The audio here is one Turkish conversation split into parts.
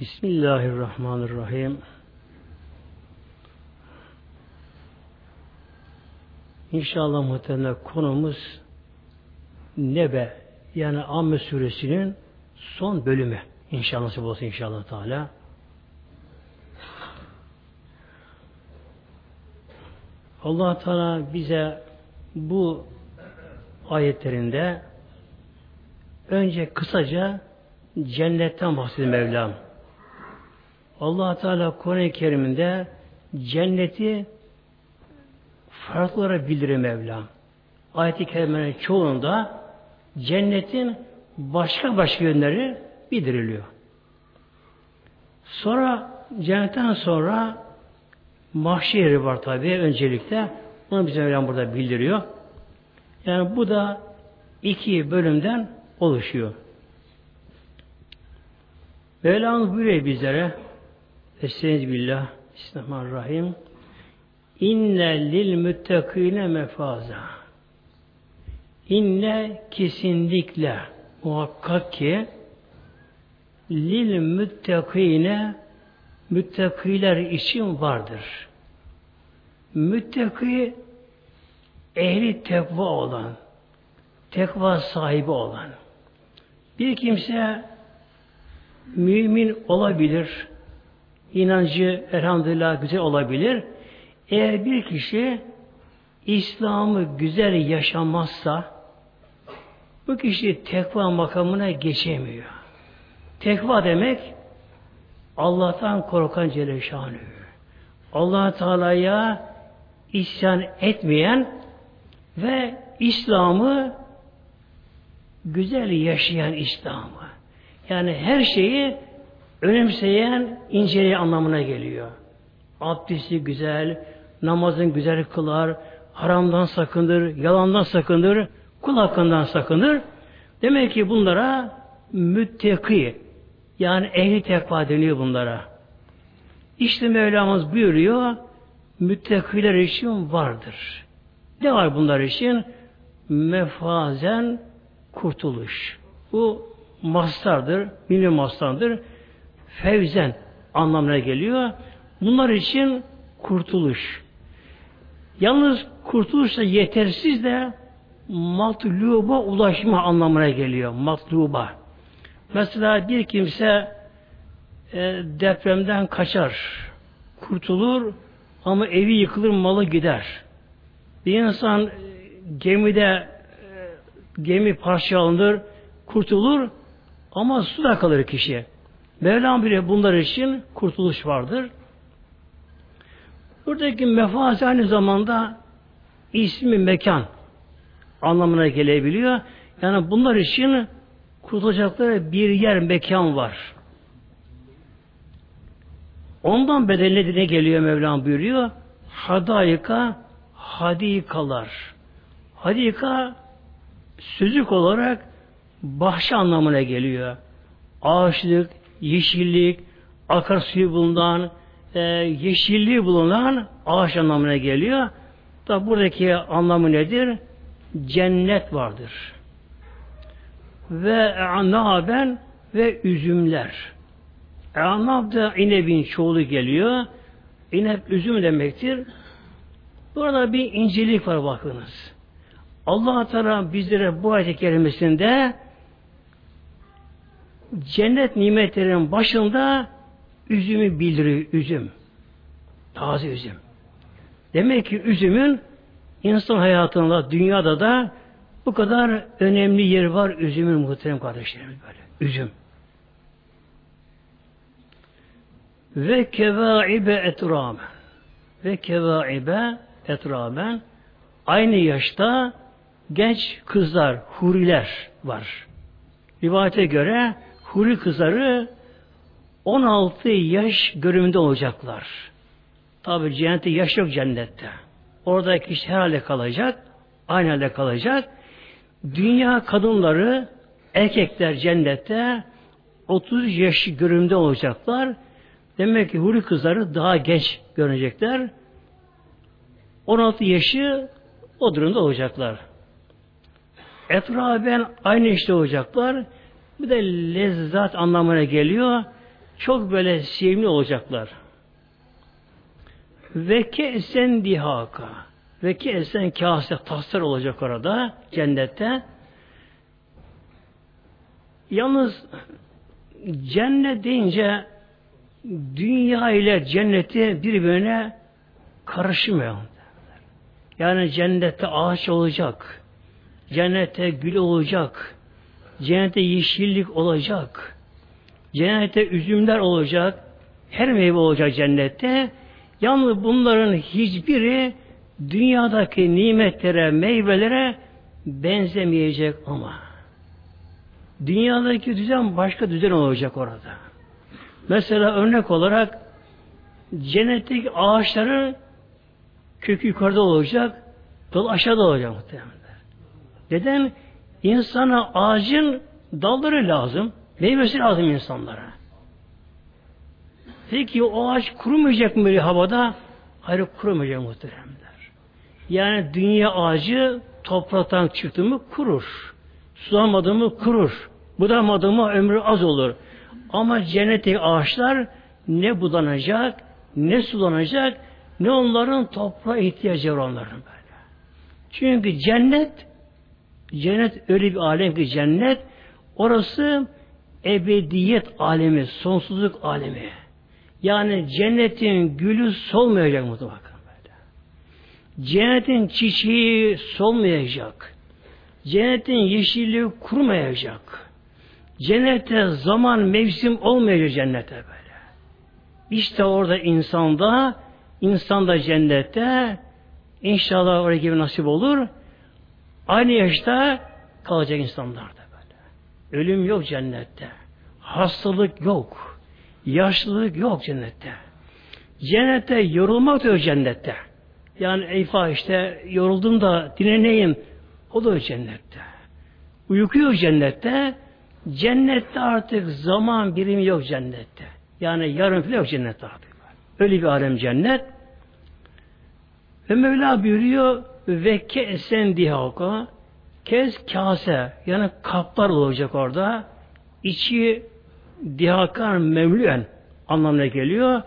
Bismillahirrahmanirrahim. İnşallah muhtemelen konumuz Nebe yani Amme suresinin son bölümü. İnşallah nasip olsun inşallah Teala. allah Teala bize bu ayetlerinde önce kısaca cennetten bahsediyor Mevlam. Allah Teala Kur'an-ı Kerim'inde cenneti farklı olarak bildirir Mevlam. Ayet-i Kerime'nin çoğunda cennetin başka başka yönleri bildiriliyor. Sonra cennetten sonra mahşeri var tabi öncelikle. Onu bize Mevlam burada bildiriyor. Yani bu da iki bölümden oluşuyor. Mevlamız buyuruyor bizlere Estaizu billah Bismillahirrahmanirrahim İnne lil müttekine mefaza İnne kesinlikle muhakkak ki lil müttekine müttakiler için vardır. Müttaki ehli tekva olan, tekva sahibi olan. Bir kimse mümin olabilir, inancı elhamdülillah güzel olabilir. Eğer bir kişi İslam'ı güzel yaşamazsa bu kişi tekva makamına geçemiyor. Tekva demek Allah'tan korkan Celle Şanı. allah Teala'ya isyan etmeyen ve İslam'ı güzel yaşayan İslam'ı. Yani her şeyi önemseyen, inceleyen anlamına geliyor. Abdesti güzel, namazın güzel kılar, haramdan sakındır, yalandan sakındır, kul hakkından sakınır. Demek ki bunlara müttaki, yani ehli tekva deniyor bunlara. İşte Mevlamız buyuruyor, müttakiler için vardır. Ne var bunlar için? Mefazen kurtuluş. Bu mastardır, milli mastardır. Fevzen anlamına geliyor. Bunlar için kurtuluş. Yalnız kurtuluş da yetersiz de matluba ulaşma anlamına geliyor. Matluba. Mesela bir kimse e, depremden kaçar, kurtulur ama evi yıkılır, malı gider. Bir insan e, gemide e, gemi parçalanır, kurtulur ama suda kalır kişi. Mevlam bile bunlar için kurtuluş vardır. Buradaki mefaz aynı zamanda ismi mekan anlamına gelebiliyor. Yani bunlar için kurtulacakları bir yer, mekan var. Ondan bedeline ne geliyor Mevlam buyuruyor? Hadayika, hadikalar. Hadika sözlük olarak bahçe anlamına geliyor. Ağaçlık, yeşillik, akarsuyu bulunan, e, yeşilliği bulunan ağaç anlamına geliyor. Da buradaki anlamı nedir? Cennet vardır ve e'naben ve üzümler. E'nab da inebin çoğulu geliyor. İnep üzüm demektir. Burada bir incelik var bakınız. Allah Teala bizlere bu ayet kerimesinde cennet nimetlerinin başında üzümü bildiriyor. Üzüm. Taze üzüm. Demek ki üzümün insan hayatında, dünyada da bu kadar önemli yer var üzümün muhterem kardeşlerimiz böyle. Üzüm. Ve kevaibe etramen. Ve kevaibe etramen. Aynı yaşta genç kızlar, huriler var. Rivayete göre huri kızları 16 yaş görümünde olacaklar. Tabi cennette yaş yok cennette. Oradaki kişi herhalde kalacak, aynı halde kalacak. Dünya kadınları, erkekler cennette 30 yaş görümde olacaklar. Demek ki huri kızları daha genç görecekler. 16 yaşı o durumda olacaklar. Etraben aynı işte olacaklar. Bir de lezzat anlamına geliyor. çok böyle sevimli olacaklar. Ve kesen dihaka. Ve kesen kase taslar olacak orada cennette. Yalnız cennet deyince dünya ile cenneti birbirine karışmıyor. Yani cennette ağaç olacak. Cennette gül olacak. Cennette yeşillik olacak. Cennette üzümler olacak. Her meyve olacak cennette. Yalnız bunların hiçbiri dünyadaki nimetlere, meyvelere benzemeyecek ama. Dünyadaki düzen başka düzen olacak orada. Mesela örnek olarak cennetteki ağaçların kökü yukarıda olacak, dal aşağıda olacak muhtemelen. Neden? İnsana ağacın dalları lazım, meyvesi lazım insanlara. Peki o ağaç kurumayacak mı böyle havada? Hayır kurumayacak muhteremler. Yani dünya ağacı topraktan çıktı mı kurur. Sulamadı mı kurur. Budamadı mı ömrü az olur. Ama cennetteki ağaçlar ne budanacak, ne sulanacak, ne onların toprağa ihtiyacı var onların böyle. Çünkü cennet, cennet öyle bir alem ki cennet, orası ebediyet alemi, sonsuzluk alemi. Yani cennetin gülü solmayacak mutlaka. Cennetin çiçeği solmayacak. Cennetin yeşilliği kurmayacak. Cennette zaman mevsim olmayacak cennete böyle. İşte orada insanda, insanda cennette inşallah oraya gibi nasip olur. Aynı yaşta kalacak insanlar da böyle. Ölüm yok cennette. Hastalık yok. Yaşlılık yok cennette. Cennette yorulmak da cennette. Yani eyfa işte yoruldum da dinleneyim. O da cennette. Uyku cennette. Cennette artık zaman birimi yok cennette. Yani yarın bile yok cennette artık. Öyle bir alem cennet. Ve Mevla buyuruyor ve kesen dihaka kez kase yani kaplar olacak orada. İçi dihakan memlüen anlamına geliyor.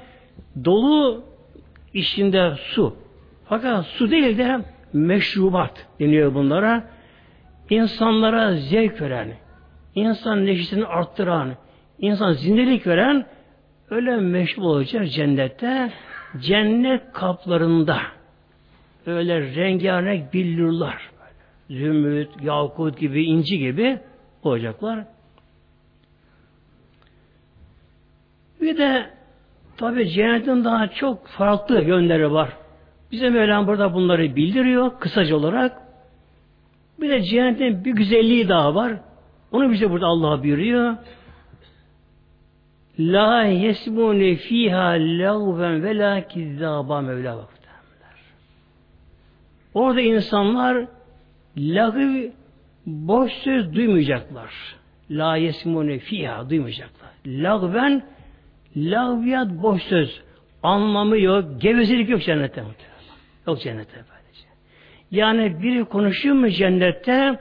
Dolu içinde su. Fakat su değil de meşrubat deniyor bunlara. İnsanlara zevk veren, insan neşesini arttıran, insan zindelik veren öyle meşhur olacak cennette. Cennet kaplarında öyle rengarenk billurlar zümrüt, yakut gibi, inci gibi olacaklar. Bir de tabi cennetin daha çok farklı yönleri var. Bize Mevlam burada bunları bildiriyor kısaca olarak. Bir de cennetin bir güzelliği daha var. Onu bize burada Allah buyuruyor. La yesmune fiha lagven ve la kizzaba Mevla. Orada insanlar lagı boş söz duymayacaklar. La yesmune fiha duymayacaklar. Lagven Laviyat boş söz. Anlamı yok. Gevezelik yok cennette. Yok cennette böylece. Yani biri konuşuyor mu cennette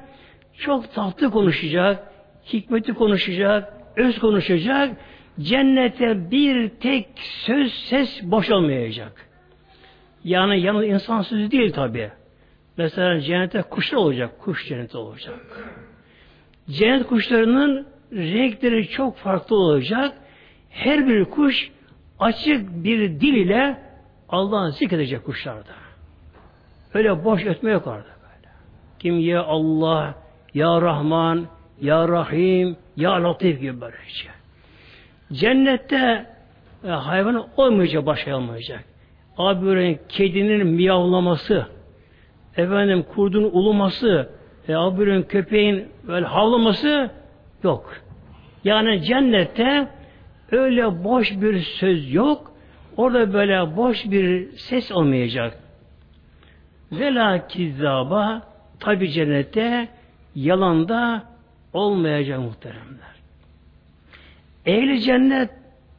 çok tatlı konuşacak, hikmeti konuşacak, öz konuşacak. Cennette bir tek söz, ses boş olmayacak. Yani yalnız insan sözü değil tabi. Mesela cennette kuşlar olacak. Kuş cenneti olacak. Cennet kuşlarının renkleri çok farklı olacak. Her bir kuş açık bir dil ile Allah'ı zikredecek kuşlarda. Öyle boş ötme yok orada böyle. Kim ya Allah, ya Rahman, ya Rahim, ya Latif gibi böyle şey. Cennette e, hayvan olmayacak, başka. Abi böyle kedinin miyavlaması, efendim kurdun uluması, e, abi köpeğin böyle havlaması yok. Yani cennette Öyle boş bir söz yok. Orada böyle boş bir ses olmayacak. Vela kizzaba tabi cennette yalanda olmayacak muhteremler. Ehli cennet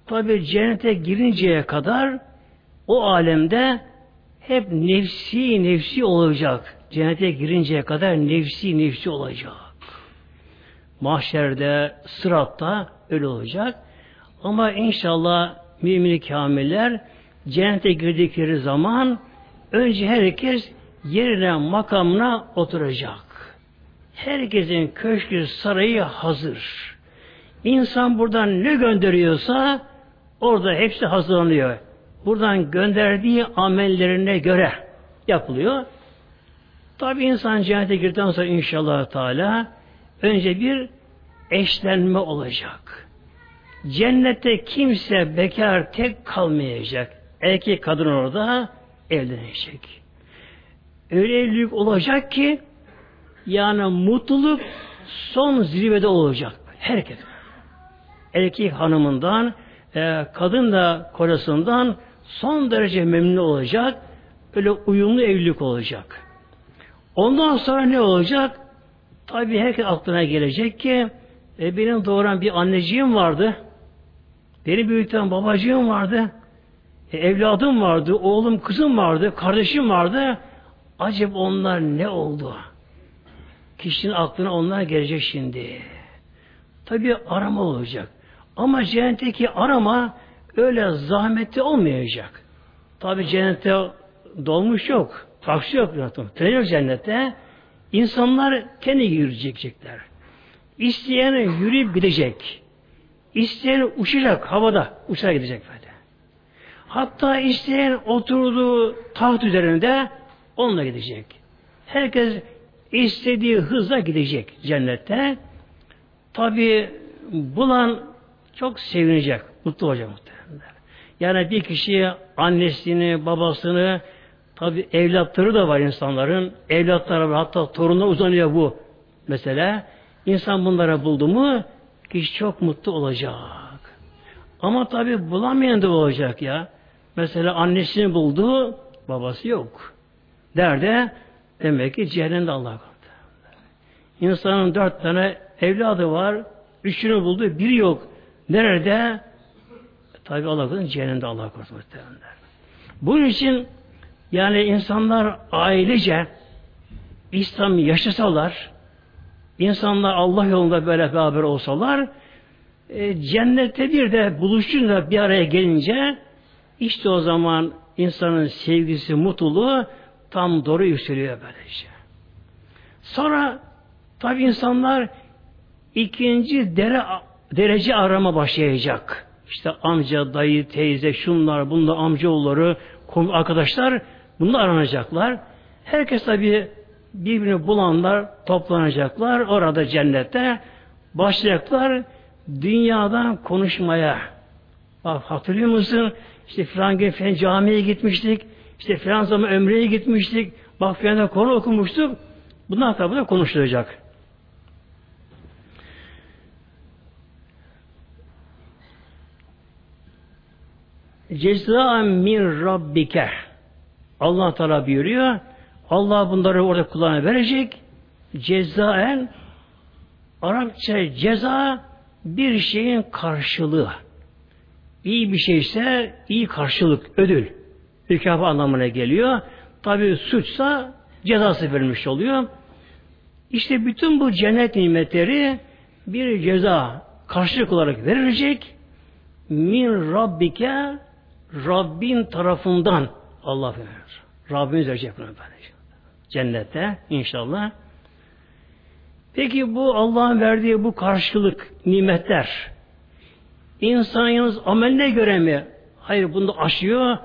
tabi cennete girinceye kadar o alemde hep nefsi nefsi olacak. Cennete girinceye kadar nefsi nefsi olacak. Mahşerde, sıratta öyle olacak. Ama inşallah mümin kamiller cennete girdikleri zaman önce herkes yerine makamına oturacak. Herkesin köşkü sarayı hazır. İnsan buradan ne gönderiyorsa orada hepsi hazırlanıyor. Buradan gönderdiği amellerine göre yapılıyor. Tabi insan cennete girdikten sonra inşallah Teala önce bir eşlenme olacak. Cennette kimse bekar tek kalmayacak. Erkek kadın orada evlenecek. Öyle evlilik olacak ki yani mutluluk son zirvede olacak. Herkes. Erkek hanımından, e, kadın da kocasından son derece memnun olacak. Öyle uyumlu evlilik olacak. Ondan sonra ne olacak? Tabii herkes aklına gelecek ki e, benim doğuran bir anneciğim vardı. Beni büyüten babacığım vardı. E, evladım vardı, oğlum kızım vardı, kardeşim vardı. Acaba onlar ne oldu? Kişinin aklına onlar gelecek şimdi. Tabi arama olacak. Ama cennetteki arama öyle zahmetli olmayacak. Tabi cennette dolmuş yok. Taksi yok. Tren yok cennette. İnsanlar kendi yürüyecekler. İsteyen yürüyüp gidecek. İsteyen uçacak havada. Uçarak gidecek böyle. Hatta isteyen oturduğu taht üzerinde onunla gidecek. Herkes istediği hızla gidecek cennette. Tabi bulan çok sevinecek, mutlu olacak. Yani bir kişi annesini, babasını, tabi evlatları da var insanların. Evlatları var, hatta torununa uzanıyor bu mesela. İnsan bunlara buldu mu kişi çok mutlu olacak. Ama tabi bulamayan da olacak ya. Mesela annesini buldu, babası yok. Derde demek ki cehennemde Allah korudu. İnsanın dört tane evladı var, üçünü buldu, biri yok. Nerede? Tabi Allah korusun cehennemde Allah korusun muhtemelenler. Bunun için yani insanlar ailece İslam yaşasalar, insanlar Allah yolunda böyle beraber olsalar, e, cennette bir de buluşunca bir araya gelince işte o zaman insanın sevgisi, mutluluğu tam doğru yükseliyor böylece. Sonra tabi insanlar ikinci dere, derece arama başlayacak. İşte amca, dayı, teyze, şunlar, bunlar amcaoğulları, arkadaşlar bunlar aranacaklar. Herkes tabi birbirini bulanlar toplanacaklar. Orada cennette başlayacaklar dünyadan konuşmaya. Bak hatırlıyor musun? İşte filan gün filan camiye gitmiştik. İşte filan zaman ömreye gitmiştik. Bak filan konu okumuştuk. Bunlar tabi konuşulacak. Ceza min rabbike Allah Teala buyuruyor. Allah bunları orada kulağına verecek. Cezaen Arapça ceza bir şeyin karşılığı. İyi bir şeyse iyi karşılık, ödül. Mükafat anlamına geliyor. Tabi suçsa cezası verilmiş oluyor. İşte bütün bu cennet nimetleri bir ceza karşılık olarak verilecek. Min Rabbike Rabbin tarafından Allah verir. Rabbimiz verecek bunu böylece. Cennette inşallah. Peki bu Allah'ın verdiği bu karşılık nimetler insan yalnız ameline göre mi? Hayır bunu aşıyor.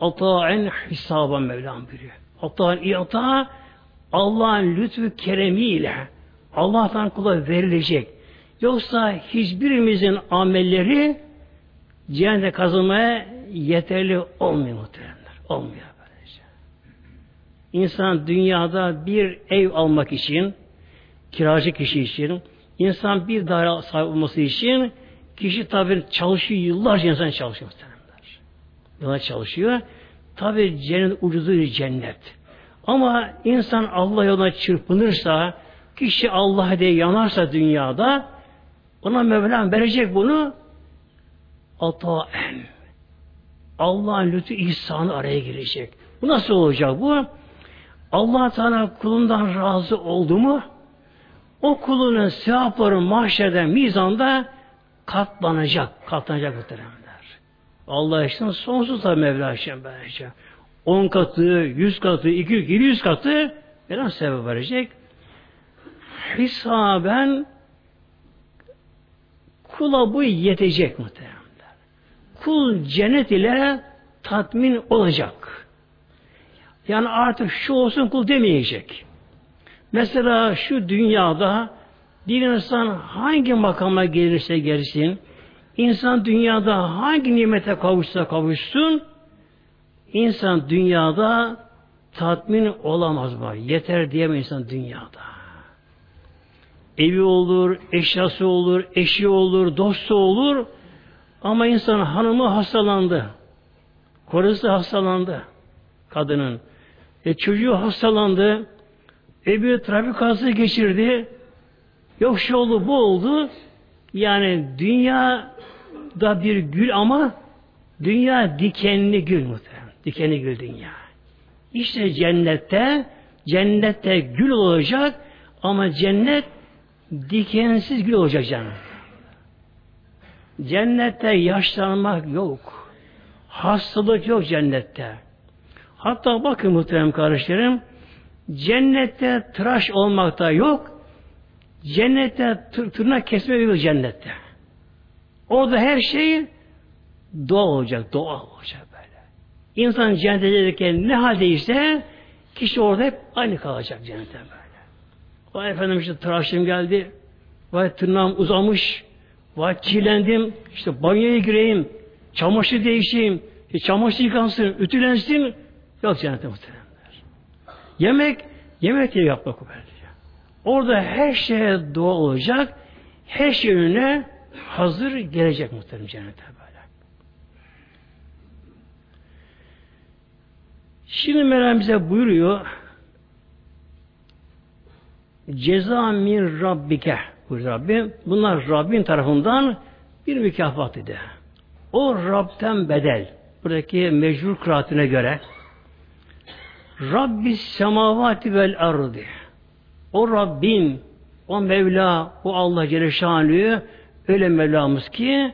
Ata'en hesaba Mevlam buyuruyor. Ata'en iyata Allah'ın lütfu keremiyle Allah'tan kula verilecek. Yoksa hiçbirimizin amelleri cehennete kazanmaya yeterli olmuyor muhtemelenler. Olmuyor böylece. İnsan dünyada bir ev almak için kiracı kişi için insan bir daire sahip olması için kişi tabi çalışıyor yıllarca insan çalışıyor muhtemelenler. Yıllar çalışıyor. Tabi cennet ucuzu cennet. Ama insan Allah yoluna çırpınırsa, kişi Allah diye yanarsa dünyada, ona Mevlam verecek bunu ataen. Allah'ın lütfu ihsanı araya girecek. Bu nasıl olacak bu? Allah Teala kulundan razı oldu mu o kulunun sevapları mahşerde, mizanda katlanacak, katlanacak muhteremler. Allah için sonsuz da Mevla için böylece. 10 katı, 100 katı, 200, 700 katı Mevla sebep verecek. Hisaben kula bu yetecek muhteremler. Kul cennet ile tatmin olacak. Yani artık şu olsun kul demeyecek. Mesela şu dünyada bir insan hangi makama gelirse gelsin, insan dünyada hangi nimete kavuşsa kavuşsun, insan dünyada tatmin olamaz mı? Yeter diyemez insan dünyada. Evi olur, eşyası olur, eşi olur, dostu olur ama insan hanımı hastalandı. Korusu hastalandı kadının. E çocuğu hastalandı. E bir trafik kazası geçirdi. Yok şu oldu bu oldu. Yani dünya da bir gül ama dünya dikenli gül muhtemelen. Dikenli gül dünya. İşte cennette cennette gül olacak ama cennet dikensiz gül olacak canım. Cennette yaşlanmak yok. Hastalık yok cennette. Hatta bakın muhterem kardeşlerim cennette tıraş olmak da yok. Cennette tırnak kesme yok cennette. Orada her şey doğal olacak, doğal olacak böyle. İnsan cennete gelirken ne haldeyse kişi orada hep aynı kalacak cennette böyle. Vay efendim işte tıraşım geldi, vay tırnağım uzamış, vay kirlendim, işte banyoya gireyim, çamaşır değişeyim, e, çamaşır yıkansın, ütülensin, yok cennette muhteremler. Yemek, yemek diye yapmak o. Orada her şeye dua olacak, her şey önüne hazır gelecek muhterem cennete böyle. Şimdi Meryem bize buyuruyor ceza min rabbike buyuruyor Rabbim. Bunlar Rabbin tarafından bir mükafat idi. O Rab'den bedel. Buradaki mecbur kıraatine göre Rabbis semavati vel ardi. O Rabbin, o Mevla, o Allah Celle öyle Mevlamız ki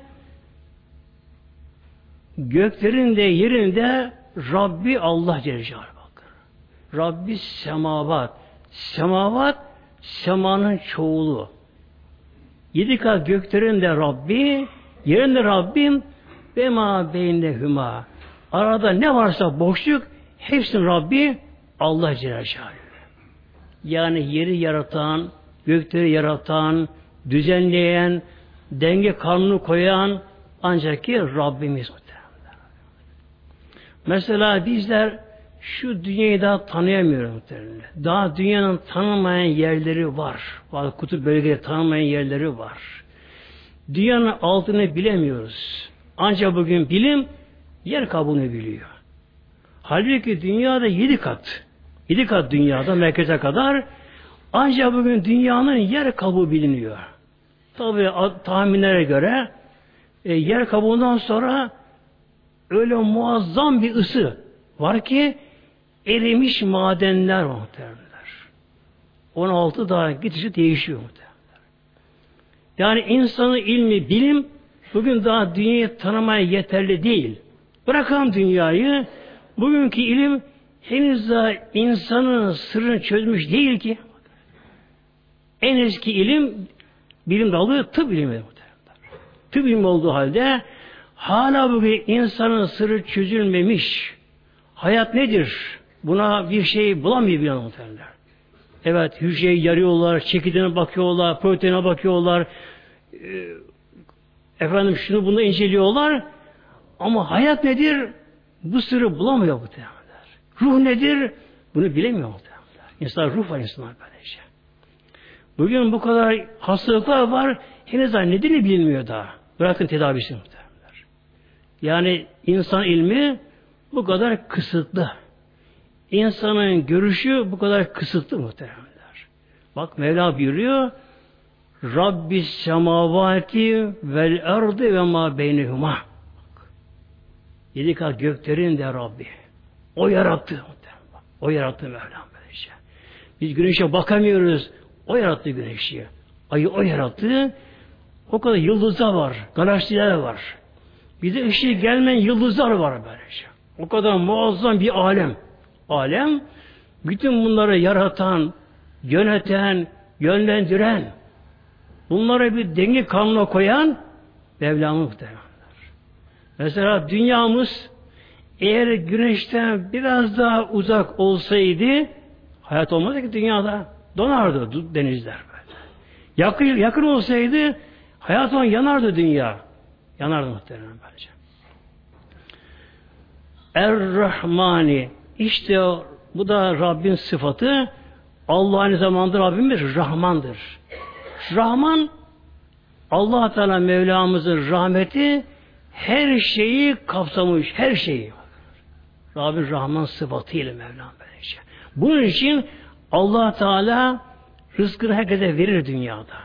göklerin de yerin de Rabbi Allah Celle Şanlı. Rabbi semavat. Semavat semanın çoğulu. Yedi kat göklerin de Rabbi, yerin de Rabbim ve ma hüma. Arada ne varsa boşluk hepsinin Rabbi Allah Celle. Yani yeri yaratan, gökleri yaratan, düzenleyen, denge kanunu koyan ancak ki Rabbimiz Mesela bizler şu dünyayı daha tanıyamıyoruz muhtemelen. Daha dünyanın tanınmayan yerleri var. Bazı kutup bölgeleri tanınmayan yerleri var. Dünyanın altını bilemiyoruz. Ancak bugün bilim yer kabuğunu biliyor. Halbuki dünyada yedi kat. Yedi kat dünyada merkeze kadar ancak bugün dünyanın yer kabuğu biliniyor. Tabi tahminlere göre e, yer kabuğundan sonra öyle muazzam bir ısı var ki erimiş madenler muhtemelenler. 16 daha gidişi değişiyor muhtemelenler. Yani insanın ilmi, bilim bugün daha dünyayı tanımaya yeterli değil. Bırakalım dünyayı. Bugünkü ilim henüz daha insanın sırrını çözmüş değil ki. En eski ilim bilim dalı tıp ilmi. Tıp ilmi olduğu halde hala bugün insanın sırrı çözülmemiş. Hayat nedir? Buna bir şey bulamıyor bir muhtemelen. Evet hücreyi yarıyorlar, çekirdeğine bakıyorlar, proteine bakıyorlar. E, efendim şunu bunu inceliyorlar. Ama hayat nedir? Bu sırrı bulamıyor bu muhtemelen. Ruh nedir? Bunu bilemiyor muhtemelen. İnsan ruh var insanlar böylece. Bugün bu kadar hastalıklar var. Henüz daha nedeni bilinmiyor daha. Bırakın tedavisi muhtemelen. Yani insan ilmi bu kadar kısıtlı. İnsanın görüşü bu kadar kısıtlı muhtemelenler. Bak Mevla buyuruyor Rabbi semavati vel erdi ve ma beynehuma. Yedi kat göklerin de Rabbi. O yarattı. O yarattı Mevlam böylece. Biz güneşe bakamıyoruz. O yarattı güneşi. Ayı o yarattı. O kadar yıldızlar var, galaksiler var. Bize ışığı gelmeyen yıldızlar var böylece. O kadar muazzam bir alem. Alem, bütün bunları yaratan, yöneten, yönlendiren, bunlara bir denge kanuna koyan Mevlamız muhtemelenler. Mesela dünyamız eğer güneşten biraz daha uzak olsaydı hayat olmazdı ki dünyada. Donardı denizler böyle. Yakın, yakın olsaydı hayat on yanardı dünya. Yanardı muhtemelen bence. Er-Rahmani işte bu da Rabbin sıfatı. Allah aynı zamanda Rabbimiz Rahmandır. Rahman Allah Teala Mevlamızın rahmeti her şeyi kapsamış, her şeyi. Rabbin Rahman sıfatıyla Mevlam böylece. Bunun için Allah Teala rızkını herkese verir dünyada.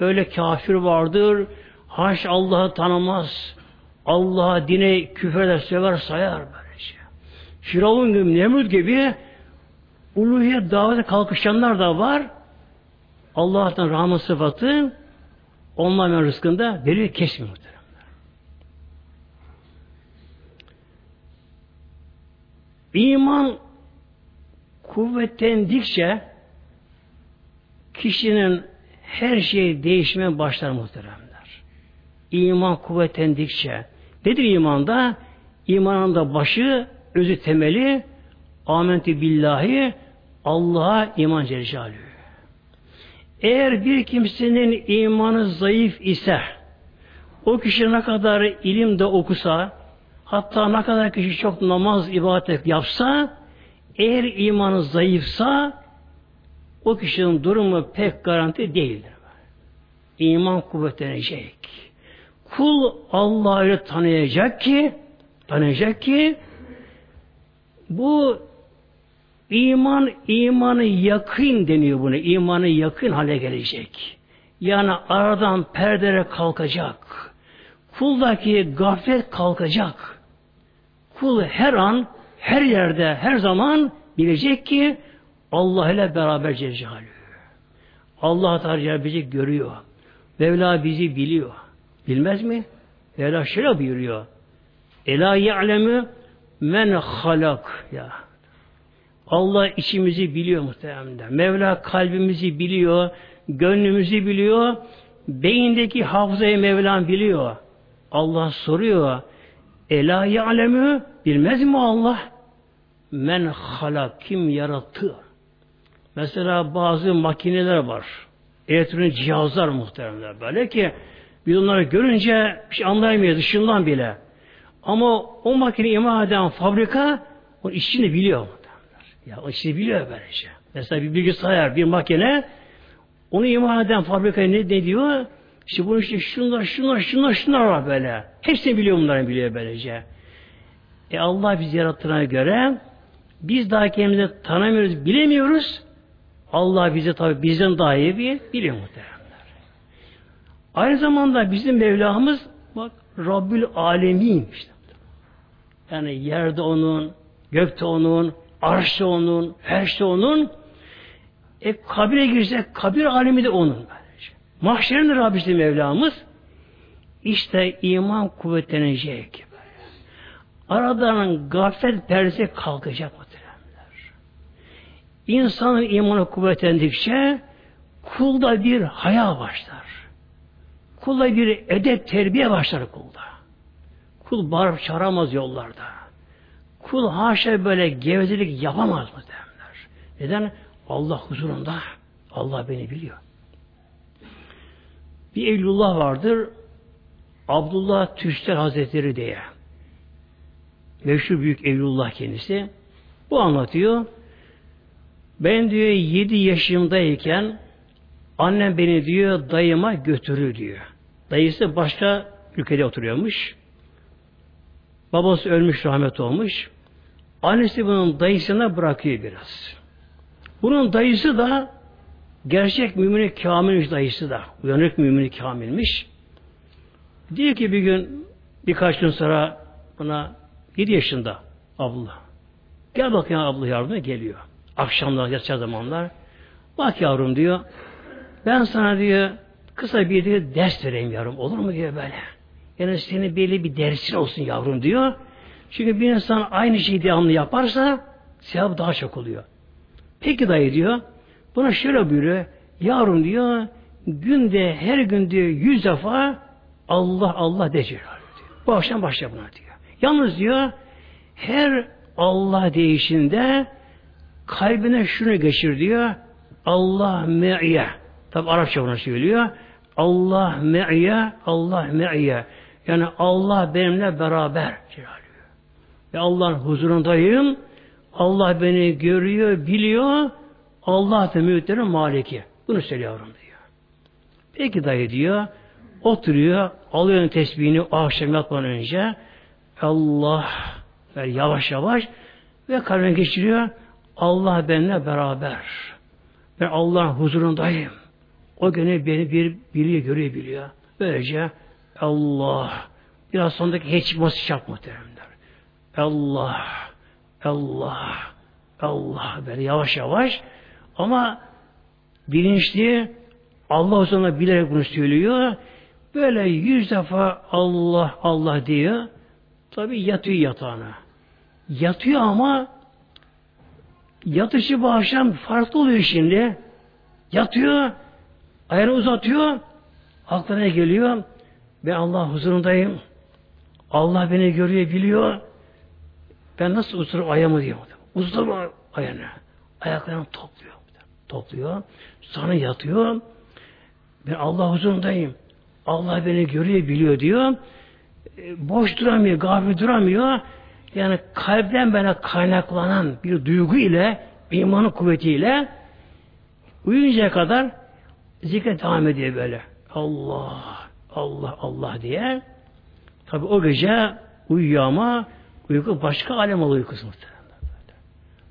Öyle kafir vardır, haş Allah'ı tanımaz, Allah'a dine küfreder, sever, sayar. Firavun gibi, Nemrut gibi uluhiyet davete kalkışanlar da var. Allah'tan rahmet sıfatı onların rızkında deli kesmiyor. İman kuvvetlendikçe kişinin her şey değişmeye başlar muhteremler. İman kuvvetlendikçe nedir imanda? İmanın da başı, özü temeli amentü billahi Allah'a iman Celle Eğer bir kimsenin imanı zayıf ise o kişi ne kadar ilim de okusa hatta ne kadar kişi çok namaz ibadet yapsa eğer imanı zayıfsa o kişinin durumu pek garanti değildir. İman kuvvetlenecek. Kul Allah'ı tanıyacak ki tanıyacak ki bu iman imanı yakın deniyor bunu. İmanı yakın hale gelecek. Yani aradan perdere kalkacak. Kuldaki gaflet kalkacak. Kul her an, her yerde, her zaman bilecek ki Allah ile beraber Celle Allah Teala bizi görüyor. Mevla bizi biliyor. Bilmez mi? Mevla şöyle buyuruyor. Ela ya'lemu men halak ya. Allah içimizi biliyor muhtemelen. Mevla kalbimizi biliyor, gönlümüzü biliyor, beyindeki hafızayı Mevlam biliyor. Allah soruyor. Ela ya'lemu bilmez mi Allah? Men halak kim yarattı? Mesela bazı makineler var. Elektronik cihazlar muhtemelen böyle ki biz onları görünce bir şey anlayamıyoruz dışından bile. Ama o makine imal eden fabrika o işini biliyor. Ya o işini biliyor böylece. Mesela bir bilgisayar, bir makine onu imal eden fabrika ne, ne diyor? İşte bunu işte şunlar, şunlar, şunlar, şunlar var böyle. Hepsini biliyor bunları biliyor böylece. E Allah bizi yarattığına göre biz daha kendimizi tanımıyoruz, bilemiyoruz. Allah bizi tabi bizden daha iyi bir biliyor muhteremler. Aynı zamanda bizim Mevlamız bak Rabbül Alemin işte. Yani yerde onun, gökte onun, arşta onun, ferşte onun. E kabire girsek kabir alemi de onun. Mahşerin de Rabbisi Mevlamız. İşte iman kuvvetlenecek. Aradan gaflet perdesi kalkacak muhteremler. İnsanın imanı kuvvetlendikçe kulda bir haya başlar. Kulda bir edep terbiye başlar kulda. Kul bağırıp çağıramaz yollarda. Kul haşa böyle gevezelik yapamaz mı derler. Neden? Allah huzurunda. Allah beni biliyor. Bir Evlullah vardır. Abdullah Tüster Hazretleri diye. Meşhur büyük Evlullah kendisi. Bu anlatıyor. Ben diyor yedi yaşımdayken annem beni diyor dayıma götürür diyor. Dayısı başka ülkede oturuyormuş. Babası ölmüş, rahmet olmuş. Annesi bunun dayısına bırakıyor biraz. Bunun dayısı da gerçek mümini kamilmiş dayısı da. Uyanık mümini kamilmiş. Diyor ki bir gün birkaç gün sonra buna 7 yaşında abla. Gel bakayım abla yardıma geliyor. Akşamlar yatacağı zamanlar. Bak yavrum diyor. Ben sana diyor kısa bir diyor, ders vereyim yavrum. Olur mu diyor böyle. Yani senin belli bir dersin olsun yavrum diyor. Çünkü bir insan aynı şeyi devamlı yaparsa sevap daha çok oluyor. Peki dayı diyor. Buna şöyle buyuruyor. Yavrum diyor günde her gün diyor yüz defa Allah Allah de diyor. Bu akşam başla buna diyor. Yalnız diyor her Allah değişinde kalbine şunu geçir diyor. Allah me'ye. Tabi Arapça bunu söylüyor. Allah me'ye, Allah me'ye. Yani Allah benimle beraber. Ve Allah'ın huzurundayım. Allah beni görüyor, biliyor. Allah da mülklerin maliki. Bunu söylüyorum diyor. Peki dayı diyor. Oturuyor, alıyor tesbihini akşam yatmadan önce. Allah ve yavaş yavaş ve kalbine geçiriyor. Allah benimle beraber. Ben Allah'ın huzurundayım. O gene beni bir biliyor, görüyor, biliyor. Böylece Allah biraz sondaki hiç çıkması şart muhteremler. Allah Allah Allah böyle yavaş yavaş ama bilinçli Allah huzurunda bilerek bunu söylüyor. Böyle yüz defa Allah Allah diyor. Tabi yatıyor yatağına. Yatıyor ama yatışı bu akşam farklı oluyor şimdi. Yatıyor, ayağını uzatıyor, aklına geliyor. Ben Allah huzurundayım. Allah beni görüyor, biliyor. Ben nasıl uzurum ayağımı diyor. Uzurum ayağını. Ayaklarını topluyor. Topluyor. Sonra yatıyor. Ben Allah huzurundayım. Allah beni görüyor, biliyor diyor. E, boş duramıyor, gafil duramıyor. Yani kalpten böyle kaynaklanan bir duygu ile, imanın kuvvetiyle uyuncaya kadar zikret devam ediyor böyle. Allah, Allah, Allah diye. Tabi o gece uyuyor ama uyku başka alem oluyor uykusu.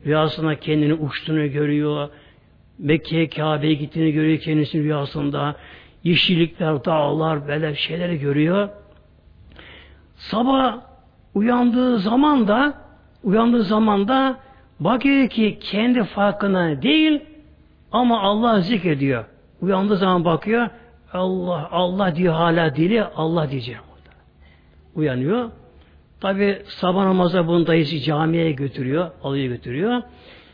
Rüyasında kendini uçtuğunu görüyor. Mekke'ye Kabe'ye gittiğini görüyor kendisinin rüyasında. Yeşillikler, dağlar, böyle şeyleri görüyor. Sabah uyandığı zaman da uyandığı zaman da bakıyor ki kendi farkına değil ama Allah zikrediyor. Uyandığı zaman bakıyor Allah Allah diyor hala dili Allah diyeceğim. Uyanıyor. Tabi sabah namaza bunun dayısı camiye götürüyor, alıyor götürüyor.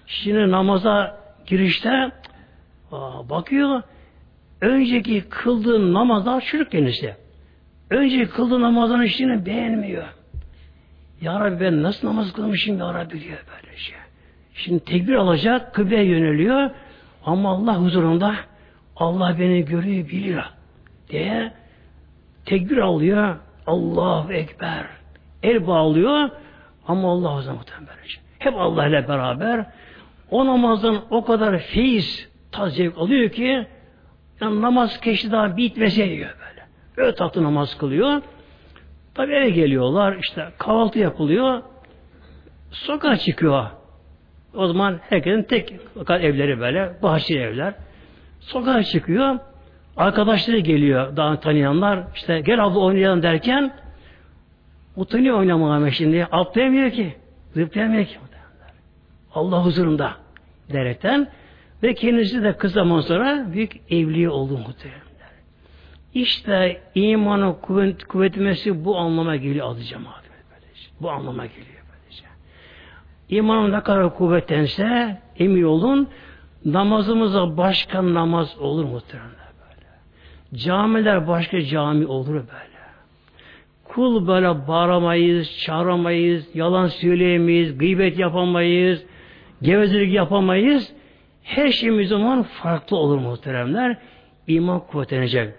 Şimdi namaza girişte aa, bakıyor önceki kıldığı namazlar çürük kendisi. Önceki kıldığı namazların işini beğenmiyor. Ya Rabbi ben nasıl namaz kılmışım Ya Rabbi diyor böyle şey. Şimdi tekbir alacak, kıbleye yöneliyor. Ama Allah huzurunda Allah beni görüyor, biliyor diye tekbir alıyor. Allahu Ekber. El bağlıyor ama Allah huzurunda muhtemelen şey. Hep Allah ile beraber o namazın o kadar feyiz tazevk alıyor ki yani namaz keşke daha bitmese diyor böyle. Öyle tatlı namaz kılıyor. Tabi eve geliyorlar, işte kahvaltı yapılıyor, sokağa çıkıyor. O zaman herkesin tek evleri böyle, bahçeli evler. Sokağa çıkıyor, arkadaşları geliyor, daha tanıyanlar, işte gel abla oynayalım derken, utanıyor oynamaya şimdi, atlayamıyor ki, zıplayamıyor ki. Allah huzurunda derekten ve kendisi de kısa zaman sonra büyük evliye oldu muhtemelen. İşte imanın kuvvet, kuvvetmesi bu anlama geliyor adı cemaat. Bu anlama geliyor. Böylece. İmanın ne kadar kuvvetlense emin olun namazımıza başka namaz olur muhtemelen böyle. Camiler başka cami olur böyle. Kul böyle bağıramayız, çağıramayız, yalan söyleyemeyiz, gıybet yapamayız, gevezelik yapamayız. Her şeyimiz zaman farklı olur muhteremler. İman kuvvetlenecek.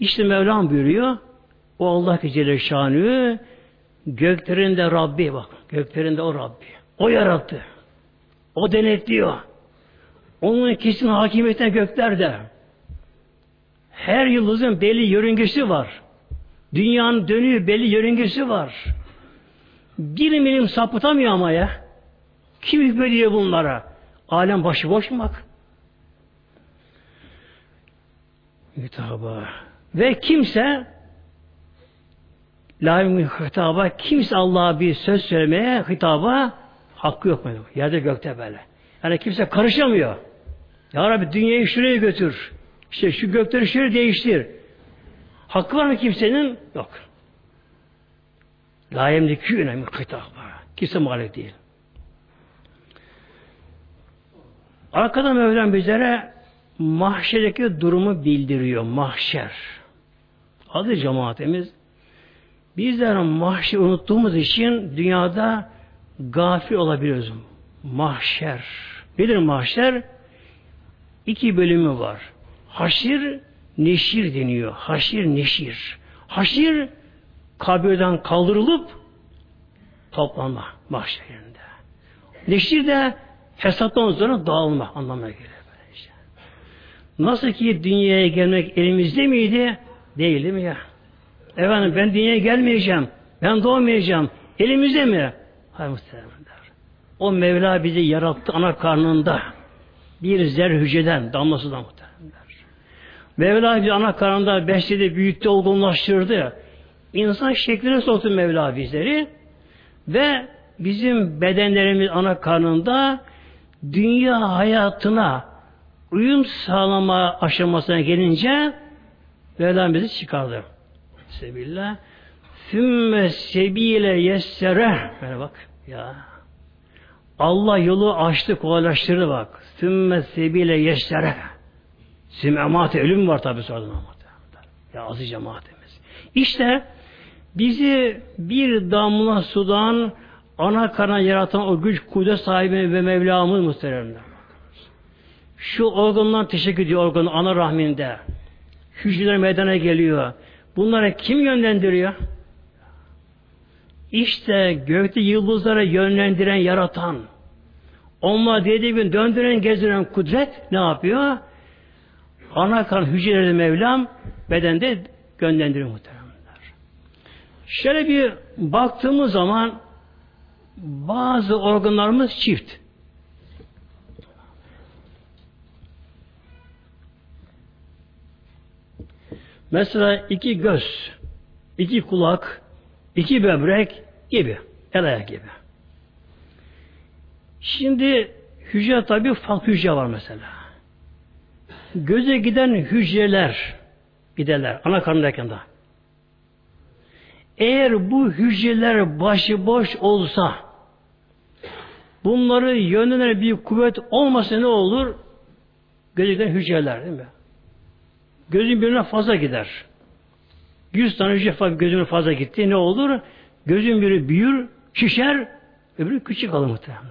İşte Mevlam buyuruyor. O Allah ki Celle Şanı göklerinde Rabbi bak. Göklerinde o Rabbi. O yarattı. O denetliyor. Onun kesin hakimiyetine göklerde. Her yıldızın belli yörüngesi var. Dünyanın dönüyor belli yörüngesi var. Bir milim sapıtamıyor ama ya. Kim hükmediyor bunlara? Alem başıboş mu bak? Hitaba. Ve kimse layım hitaba kimse Allah'a bir söz söylemeye hitaba hakkı yok. Yerde gökte böyle. Yani kimse karışamıyor. Ya Rabbi dünyayı şuraya götür. İşte şu gökleri şöyle değiştir. Hakkı var mı kimsenin? Yok. La yemlikü önemli kıta. Kimse malik değil. Arkada Mevlam bizlere mahşerdeki durumu bildiriyor. Mahşer. Adı cemaatimiz. Bizler mahşer unuttuğumuz için dünyada gafil olabiliyoruz. Mahşer. Nedir mahşer? İki bölümü var. Haşir, neşir deniyor. Haşir, neşir. Haşir, kabirden kaldırılıp toplanma mahşerinde. Neşir de hesaptan sonra dağılma anlamına geliyor. Böylece. Nasıl ki dünyaya gelmek elimizde miydi? Değil mi ya? Efendim ben dünyaya gelmeyeceğim. Ben doğmayacağım. Elimizde mi? Hayır muhtemelen. O Mevla bizi yarattı ana karnında. Bir zer hücreden, damlasından muhtemelen. Mevla bizi ana karnında besledi, büyüttü, olgunlaştırdı. İnsan şekline soktu Mevla bizleri. Ve bizim bedenlerimiz ana karnında dünya hayatına uyum sağlama aşamasına gelince Mevlam bizi çıkardı. Sebillah. Sümme sebile yessere. Böyle bak ya. Allah yolu açtı, kolaylaştırdı bak. Sümme sebile yessere. Simemate ölüm var tabi sonra. Ya aziz cemaatimiz. İşte bizi bir damla sudan ana karna yaratan o güç kudret sahibi ve Mevlamız muhteremler. Şu organdan teşekkür ediyor organın ana rahminde. Hücreler meydana geliyor. Bunlara kim yönlendiriyor? İşte gökte yıldızlara yönlendiren, yaratan, onlar dediği gibi döndüren, gezdiren kudret ne yapıyor? Ana kan hücreleri Mevlam bedende yönlendiriyor muhteremler. Şöyle bir baktığımız zaman bazı organlarımız çift. Mesela iki göz, iki kulak, iki böbrek gibi, el ayak gibi. Şimdi hücre tabi farklı hücre var mesela. Göze giden hücreler giderler ana karnındayken de. Eğer bu hücreler başıboş olsa bunları yönlendiren bir kuvvet olmasa ne olur? Göze giden hücreler değil mi? Gözün birine fazla gider. Yüz tane hücre gözüne fazla gitti. Ne olur? Gözün biri büyür, şişer, öbürü küçük kalır muhtemelen.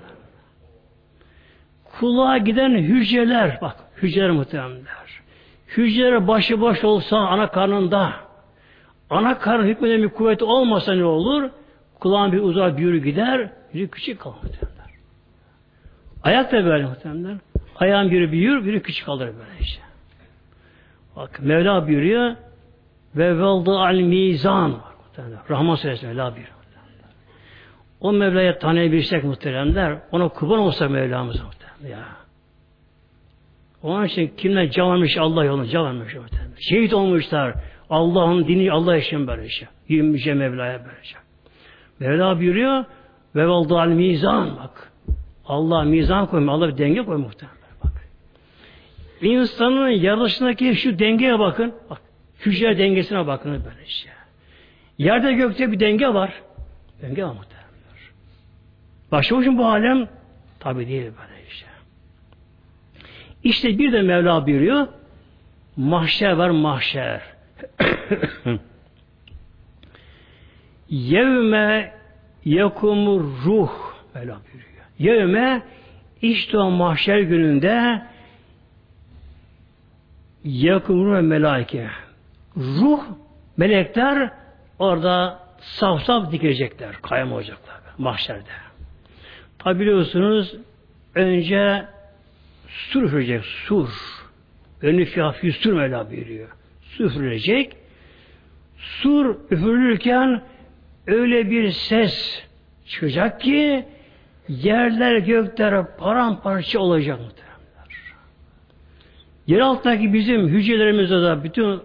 Kulağa giden hücreler, bak hücreler muhtemelenler. Hücreler başıboş olsa ana karnında, ana karnın hükmeden bir kuvveti olmasa ne olur? Kulağın bir uzağa büyür gider, biri küçük kalır muhtemelenler. Ayak da böyle muhtemelenler. Ayağın biri büyür, biri küçük kalır böyle işte. Bak Mevla buyuruyor ve veldı al mizan Rahman suresi Mevla buyuruyor. O Mevla'ya tanıyabilsek muhteremler, ona kurban olsa Mevlamız muhterem ya. Onun için kimler can vermiş Allah yoluna can vermiş muhterem. Şehit olmuşlar. Allah'ın dini Allah için böyle şey. Yürümüşe Mevla'ya böyle şey. Mevla buyuruyor ve veldı al mizan bak. Allah mizan koymuş. Allah bir denge koymuş muhterem. İnsanın yaratılışındaki şu dengeye bakın. Bak, hücre dengesine bakın böyle işte. Yerde gökte bir denge var. Denge var muhtemelen. Başlamışım bu alem tabi değil böyle işte. İşte bir de Mevla buyuruyor. Mahşer var mahşer. Yevme yakumur ruh Mevla buyuruyor. Yevme işte o mahşer gününde Yakumru melaike. Ruh, melekler orada saf saf dikilecekler. Kayam olacaklar mahşerde. Tabi biliyorsunuz önce sur üfürecek. Sur. Önü fiyafi sur Mevla buyuruyor. Sur üfürecek. Sur üfürülürken öyle bir ses çıkacak ki yerler gökler paramparça olacak mıdır? Yer altındaki bizim hücrelerimizde de bütün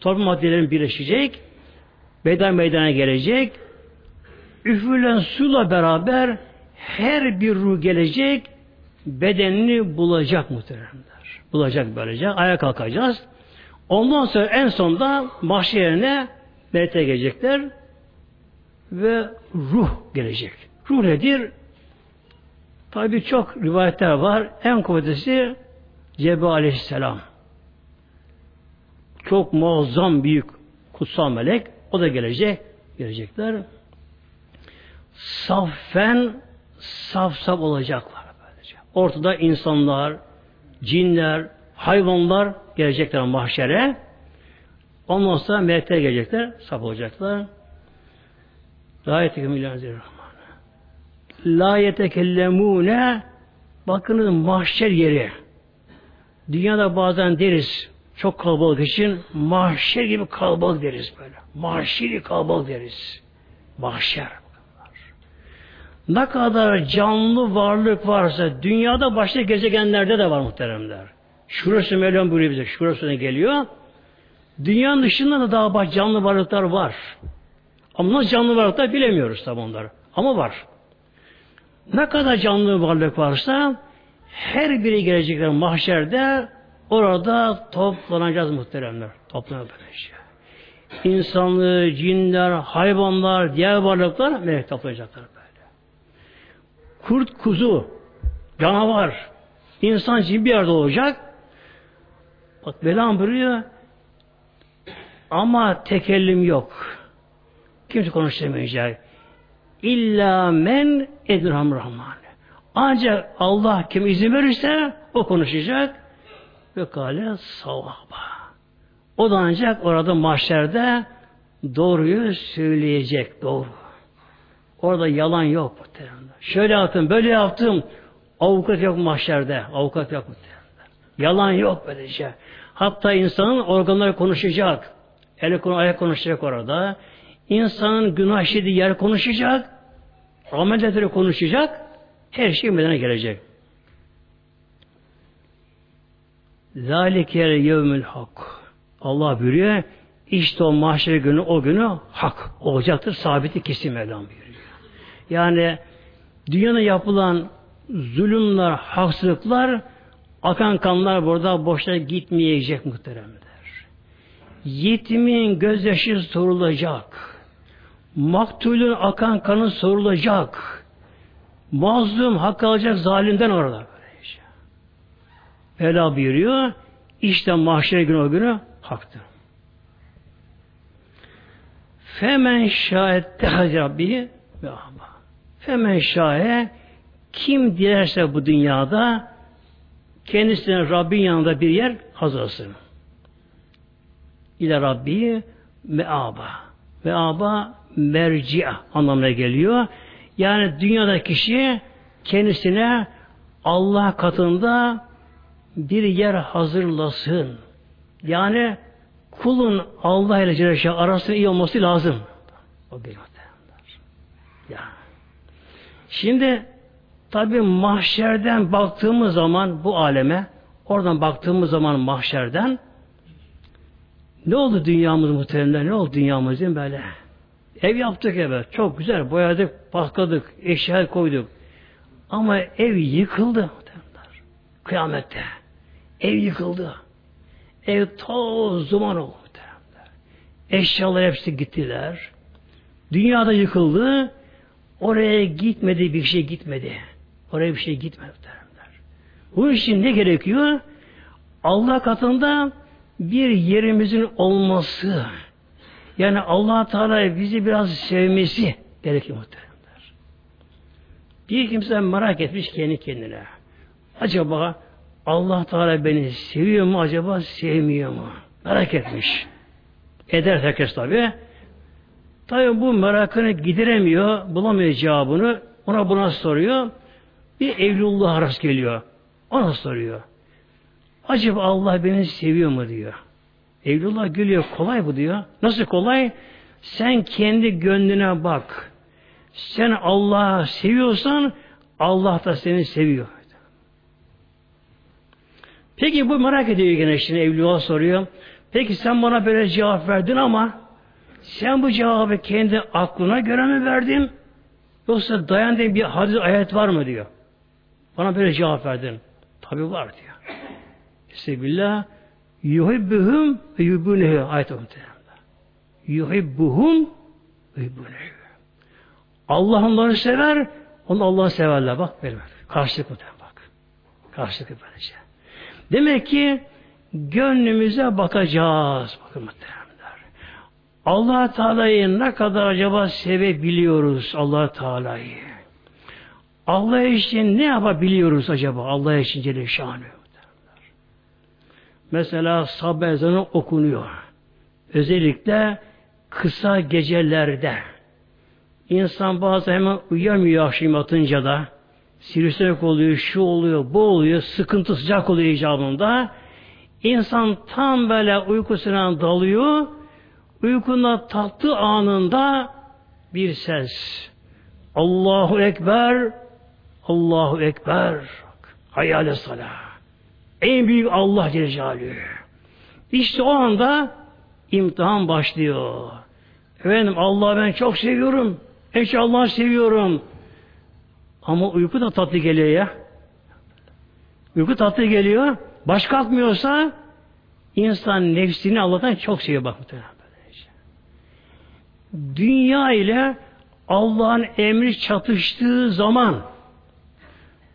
toplum maddelerin birleşecek, beden meydana gelecek, üfürülen suyla beraber her bir ruh gelecek, bedenini bulacak muhteremler. Bulacak böylece. Ayağa kalkacağız. Ondan sonra en sonda mahşer yerine melekler gelecekler ve ruh gelecek. Ruh nedir? Tabi çok rivayetler var. En kuvvetlisi Cebrail aleyhisselam. Çok muazzam büyük kutsal melek. O da gelecek. Gelecekler. Saffen saf saf olacaklar. Böylece. Ortada insanlar, cinler, hayvanlar gelecekler mahşere. Ondan sonra melekler gelecekler, saf olacaklar. La yetekellûne La yetekellemûne Bakınız mahşer yeri. Dünyada bazen deriz çok kalabalık için mahşer gibi kalabalık deriz böyle. Mahşeri kalabalık deriz. Mahşer. Ne kadar canlı varlık varsa dünyada başka gezegenlerde de var muhteremler. Şurası Mevlam buyuruyor bize. Şurasına geliyor. Dünyanın dışında da daha canlı varlıklar var. Ama nasıl canlı varlıklar bilemiyoruz tabi onları. Ama var. Ne kadar canlı varlık varsa her biri gelecekler mahşerde orada toplanacağız muhteremler. Toplanacağız. İnsanlı, cinler, hayvanlar, diğer varlıklar melek toplayacaklar böyle. Kurt, kuzu, canavar, insan cin bir yerde olacak. Bak Belam buyuruyor ama tekellim yok. Kimse konuşamayacak. İlla men edirham rahman. Ancak Allah kim izin verirse o konuşacak. Ve kale savaba. O da ancak orada mahşerde doğruyu söyleyecek. Doğru. Orada yalan yok. Şöyle yaptım, böyle yaptım. Avukat yok mahşerde. Avukat yok. Yalan yok böylece. Hatta insanın organları konuşacak. Eli konu, ayak konuşacak orada. İnsanın günah işlediği yer konuşacak. Amel konuşacak. Her şey medene gelecek. Zalike yevmül hak. Allah buyuruyor. İşte o mahşer günü o günü hak olacaktır. Sabiti kesin Mevlam buyuruyor. Yani dünyada yapılan zulümler, haksızlıklar akan kanlar burada boşuna gitmeyecek muhteremler. Yetimin gözyaşı sorulacak. Maktulün akan kanı sorulacak. Mazlum hak alacak zalimden orada. Ela buyuruyor. İşte mahşer günü o günü haktır. Femen şahette Hazreti Rabbi. Femen şahe kim dilerse bu dünyada kendisine Rabbin yanında bir yer hazırsın. İle Rabbi meaba. Meaba merci'a anlamına geliyor. Yani dünyada kişi kendisine Allah katında bir yer hazırlasın. Yani kulun Allah ile Celle arasında iyi olması lazım. O bir ya. Şimdi tabi mahşerden baktığımız zaman bu aleme oradan baktığımız zaman mahşerden ne oldu dünyamız muhteremler? Ne oldu dünyamızın böyle? Ev yaptık eve. Çok güzel. Boyadık, pasladık, eşya koyduk. Ama ev yıkıldı. Muhteremler. Kıyamette. Ev yıkıldı. Ev toz zaman oldu. Eşyalar hepsi gittiler. Dünyada yıkıldı. Oraya gitmedi, bir şey gitmedi. Oraya bir şey gitmedi. Muhteremler. Bu için ne gerekiyor? Allah katında bir yerimizin olması, yani allah Teala bizi biraz sevmesi gerekir muhteremler. Bir kimse merak etmiş kendi kendine. Acaba Allah Teala beni seviyor mu acaba sevmiyor mu? Merak etmiş. Eder herkes tabi. Tabi bu merakını gidiremiyor, bulamıyor cevabını. Ona buna soruyor. Bir evlullah arası geliyor. Ona soruyor. Acaba Allah beni seviyor mu diyor. Evlullah gülüyor. Kolay bu diyor. Nasıl kolay? Sen kendi gönlüne bak. Sen Allah'ı seviyorsan Allah da seni seviyor. Peki bu merak ediyor gene şimdi Evlullah soruyor. Peki sen bana böyle cevap verdin ama sen bu cevabı kendi aklına göre mi verdin? Yoksa dayandığın bir hadis ayet var mı diyor. Bana böyle cevap verdin. Tabi var diyor. Bismillah Yuhibbuhum ve yuhibbunehu. Ayet muhtemelen. Yuhibbuhum ve yuhibbunehu. Allah onları sever, onu Allah'ı severler. Bak benim. Karşılık muhtemelen bak. Karşılık böylece. Demek ki gönlümüze bakacağız. Bakın muhtemelen. allah Teala'yı ne kadar acaba sevebiliyoruz allah Teala'yı? Allah için ne yapabiliyoruz acaba? Allah için Celle Şanı. Mesela sabah ezanı okunuyor. Özellikle kısa gecelerde. İnsan bazı hemen uyuyamıyor akşam atınca da. Sivrisinek oluyor, şu oluyor, bu oluyor, sıkıntı sıcak oluyor icabında. İnsan tam böyle uykusuna dalıyor. Uykuna tatlı anında bir ses. Allahu Ekber, Allahu Ekber. Hayale salah. En büyük Allah Celle İşte o anda imtihan başlıyor. Efendim Allah'ı ben çok seviyorum. Çok Allah'ı seviyorum. Ama uyku da tatlı geliyor ya. Uyku tatlı geliyor. Baş kalkmıyorsa insan nefsini Allah'tan çok seviyor bak Dünya ile Allah'ın emri çatıştığı zaman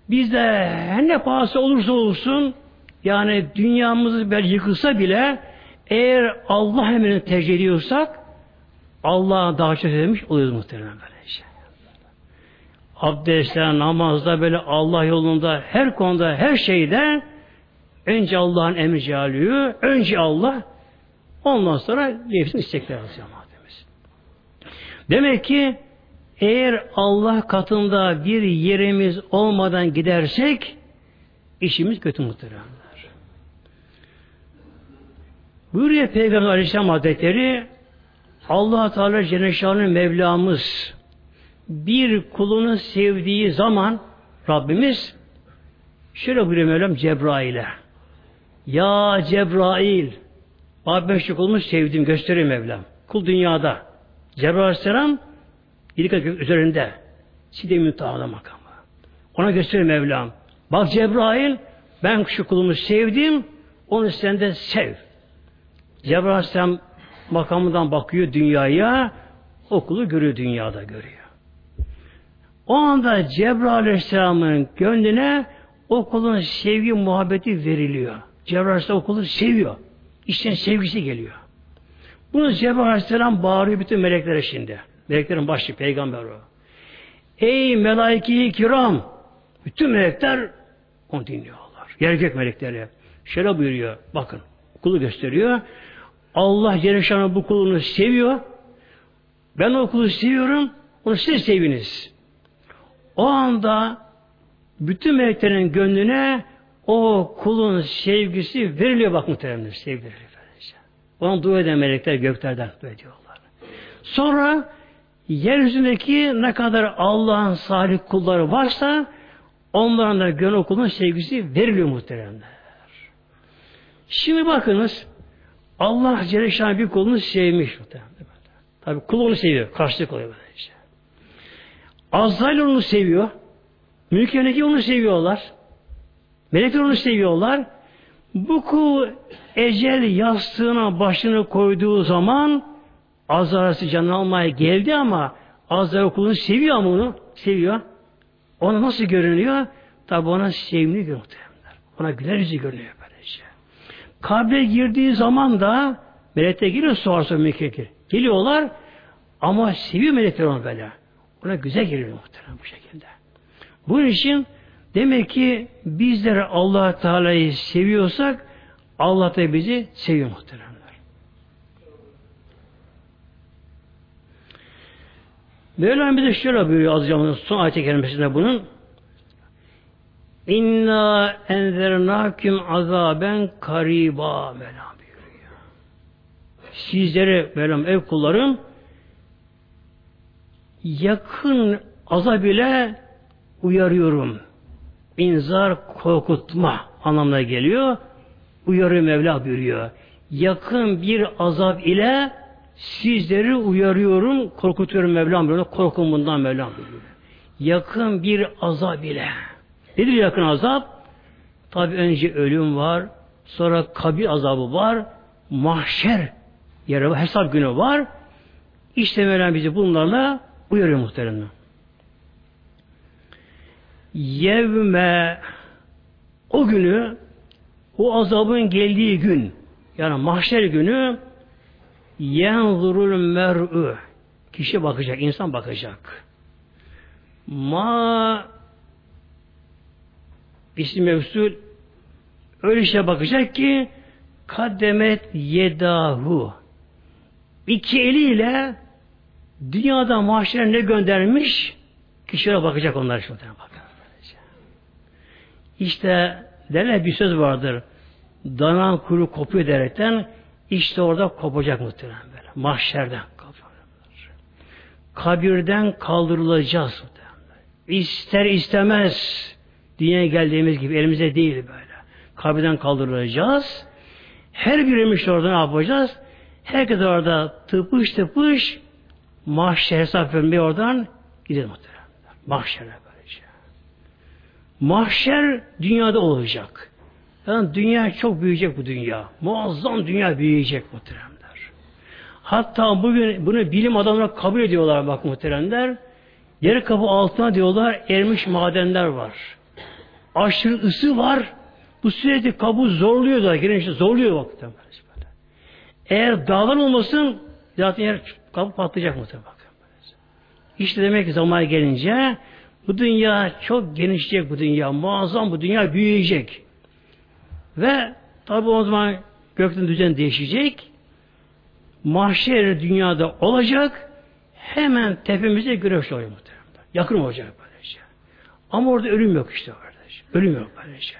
bizde her ne pahası olursa olsun yani dünyamız belki yıkılsa bile eğer Allah emrini tercih ediyorsak Allah'a daha çok sevmiş oluyoruz muhtemelen böyle. Abdestte, namazda böyle Allah yolunda her konuda her şeyde önce Allah'ın emri cealiyor, önce Allah ondan sonra nefsin istekler yazıyor mademiz. Demek ki eğer Allah katında bir yerimiz olmadan gidersek işimiz kötü muhtemelen. Buyuruyor Peygamber Aleyhisselam Hazretleri allah Teala Cenneşan'ın Mevlamız bir kulunu sevdiği zaman Rabbimiz şöyle buyuruyor Mevlam Cebrail'e Ya Cebrail ben şu kulumu sevdim gösteriyor Mevlam. Kul dünyada. Cebrail Aleyhisselam ilik üzerinde. Side müntahada makamı. Ona gösteriyor Mevlam. Bak Cebrail ben şu kulumu sevdim onu sen de sev. Cebrail Aleyhisselam makamından bakıyor dünyaya, okulu görüyor dünyada görüyor. O anda Cebrail Aleyhisselam'ın gönlüne okulun sevgi muhabbeti veriliyor. Cebrail Aleyhisselam okulu seviyor. İşten sevgisi geliyor. Bunu Cebrail Aleyhisselam bağırıyor bütün meleklere şimdi. Meleklerin başı peygamber o. Ey melaike-i kiram! Bütün melekler onu dinliyorlar. Gök melekleri. Şöyle buyuruyor. Bakın. Okulu gösteriyor. Allah Celle bu kulunu seviyor. Ben o kulu seviyorum. Onu siz seviniz. O anda bütün meleklerin gönlüne o kulun sevgisi veriliyor bak muhtemelen sevgi veriliyor. Onu dua eden melekler göklerden dua ediyorlar. Sonra yeryüzündeki ne kadar Allah'ın salih kulları varsa onların da gönül okulun sevgisi veriliyor muhteremler. Şimdi bakınız Allah Celle bir kulunu sevmiş. Tabi kul onu seviyor. Karşılık oluyor böylece. Azrail onu seviyor. Mülk onu seviyorlar. Melekler onu seviyorlar. Bu kul ecel yastığına başını koyduğu zaman Azrail'si canını almaya geldi ama Azrail kulunu seviyor ama onu seviyor. Ona nasıl görünüyor? Tabi ona sevimli görünüyor. Ona güler yüzü görünüyor. Kabre girdiği zaman da melekler geliyor sonra sonra melekler Geliyorlar ama seviyor melekler onu böyle. Ona güzel geliyor muhtemelen bu şekilde. Bu için demek ki bizler allah Teala'yı seviyorsak Allah da bizi seviyor muhteremler. Mevlam bize şöyle buyuruyor azıcık son ayet-i kerimesinde bunun. İnna enzernâküm azaben kariba Mevlam buyuruyor. Sizlere Mevlam ev kullarım yakın azab ile uyarıyorum. İnzar korkutma anlamına geliyor. Uyarıyor Mevla buyuruyor. Yakın bir azap ile sizleri uyarıyorum, korkutuyorum Mevlam buyuruyor. Korkun bundan Mevlam buyuruyor. Yakın bir azap ile. Nedir yakın azap? Tabi önce ölüm var, Sonra kabir azabı var. Mahşer yeri var. Hesap günü var. İşte Mevlam bizi bunlarla uyarıyor muhteremler. Yevme o günü o azabın geldiği gün yani mahşer günü yenzurul mer'ü kişi bakacak, insan bakacak. Ma isim mevsul öyle şey bakacak ki kaddemet yedahu iki eliyle dünyada mahşer ne göndermiş kişilere bakacak onlar şimdi bakın. İşte derler bir söz vardır. Danan kuru kopuyor derekten işte orada kopacak muhtemelen böyle. Mahşerden kopacak. Kabirden kaldırılacağız muhtemelen. İster istemez dünyaya geldiğimiz gibi elimize değil böyle. Kabirden kaldırılacağız. Her birimiz orada ne yapacağız? Herkes orada tıpış tıpış mahşer hesap vermeye oradan gidelim muhtemelen. Mahşere böylece. Mahşer dünyada olacak. Yani dünya çok büyüyecek bu dünya. Muazzam dünya büyüyecek muhteremler. Hatta bugün bunu bilim adamları kabul ediyorlar bak muhteremler. Yer kapı altına diyorlar ermiş madenler var. Aşırı ısı var. Bu sürekli kabuğu zorluyor da girince zorluyor bak. Eğer dağlar olmasın zaten yer kabuk patlayacak muhtemelen. İşte demek ki zaman gelince bu dünya çok genişleyecek bu dünya. Muazzam bu dünya büyüyecek. Ve tabi o zaman gökten düzen değişecek. Mahşer dünyada olacak. Hemen tepemize güneş oluyor muhtemelen. Yakın olacak böylece. Ama orada ölüm yok işte kardeş. Ölüm yok böylece.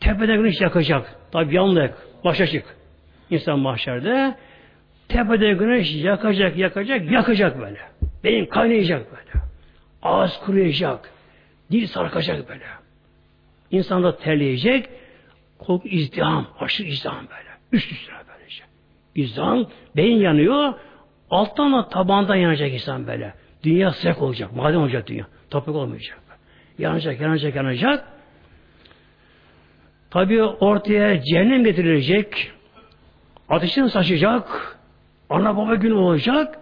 Tepede güneş yakacak. Tabi yanlık, baş açık. İnsan mahşerde tepede güneş yakacak, yakacak, yakacak böyle. Beyin kaynayacak böyle. Ağız kuruyacak. Dil sarkacak böyle. İnsan da terleyecek. Korku izdiham, aşırı izdiham böyle. Üst üstüne böylece. İzdiham, beyin yanıyor. Alttan da tabandan yanacak insan böyle. Dünya sıcak olacak. Maden olacak dünya. Toprak olmayacak. Yanacak, yanacak, yanacak. Tabi ortaya cehennem getirilecek. Ateşin saçacak. Ana baba günü olacak.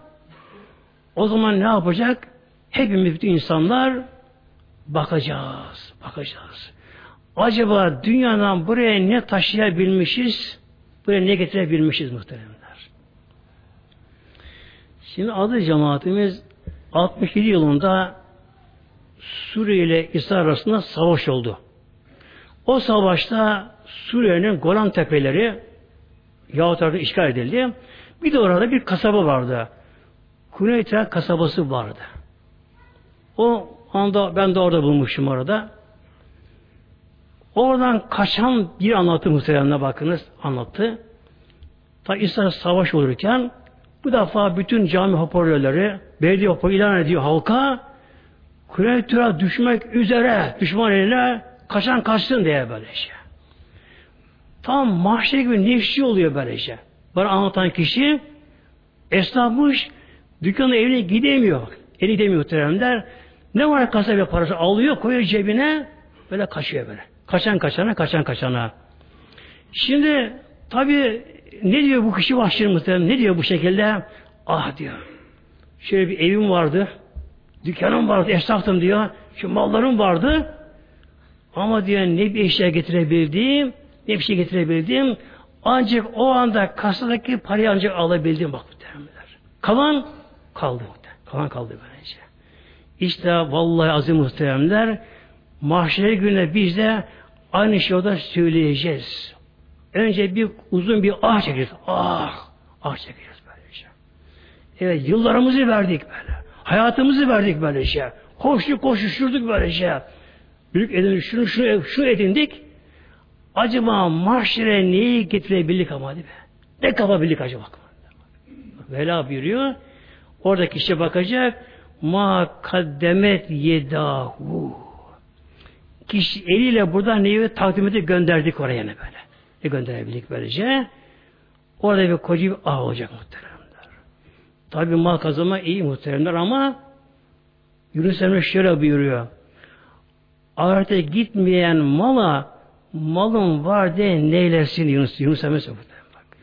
O zaman ne yapacak? Hepimiz bütün insanlar bakacağız. Bakacağız. Acaba dünyadan buraya ne taşıyabilmişiz? Buraya ne getirebilmişiz muhteremler? Şimdi adı cemaatimiz 67 yılında Suriye ile İsrail arasında savaş oldu. O savaşta Suriye'nin Golan Tepeleri Yahut işgal edildi. Bir de orada bir kasaba vardı. Kuneytra kasabası vardı. O anda ben de orada bulmuşum orada. Oradan kaçan bir anlattı muhtemelen bakınız anlattı. Ta İsrail savaş olurken bu defa bütün cami hoparlörleri belediye hoparlörü ilan ediyor halka Kureytura düşmek üzere düşman eline kaçan kaçsın diye böyle şey. Tam mahşer gibi nefsi oluyor böyle şey. Bana anlatan kişi esnafmış dükkanın evine gidemiyor. Eli gidemiyor muhteremler. Ne var kasaya parası alıyor koyuyor cebine böyle kaçıyor böyle. Kaçan kaçana, kaçan kaçana. Şimdi tabi ne diyor bu kişi vahşi muhtemelen? Ne diyor bu şekilde? Ah diyor. Şöyle bir evim vardı. Dükkanım vardı. Esnaftım diyor. Şu mallarım vardı. Ama diyor ne bir eşya getirebildim, ne bir şey getirebildim. Ancak o anda kasadaki parayı ancak alabildim bak muhtemelenler. Kalan kaldı. Kalan kaldı böylece. İşte vallahi azim muhteremler mahşer gününe biz de aynı şeyi orada söyleyeceğiz. Önce bir uzun bir ah çekeceğiz. Ah! Ah çekeceğiz böylece. Evet yıllarımızı verdik böyle. Hayatımızı verdik böylece. Koştuk koşuşturduk böylece. Büyük edindik, şunu, şunu, şunu edindik. Acaba mahşere neyi getirebildik ama değil mi? Ne kapabildik acaba? Vela buyuruyor. Orada kişi bakacak. Ma kaddemet yedahu. Kişi eliyle burada neyi takdim edip gönderdik oraya ne böyle. Ne gönderebildik böylece. Orada bir koca bir ağ olacak muhteremler. Tabi mal kazanma iyi muhteremler ama Yunus Emre şöyle buyuruyor. Ahirete gitmeyen mala malın var de neylersin Yunus, Yunus Emre söylüyor.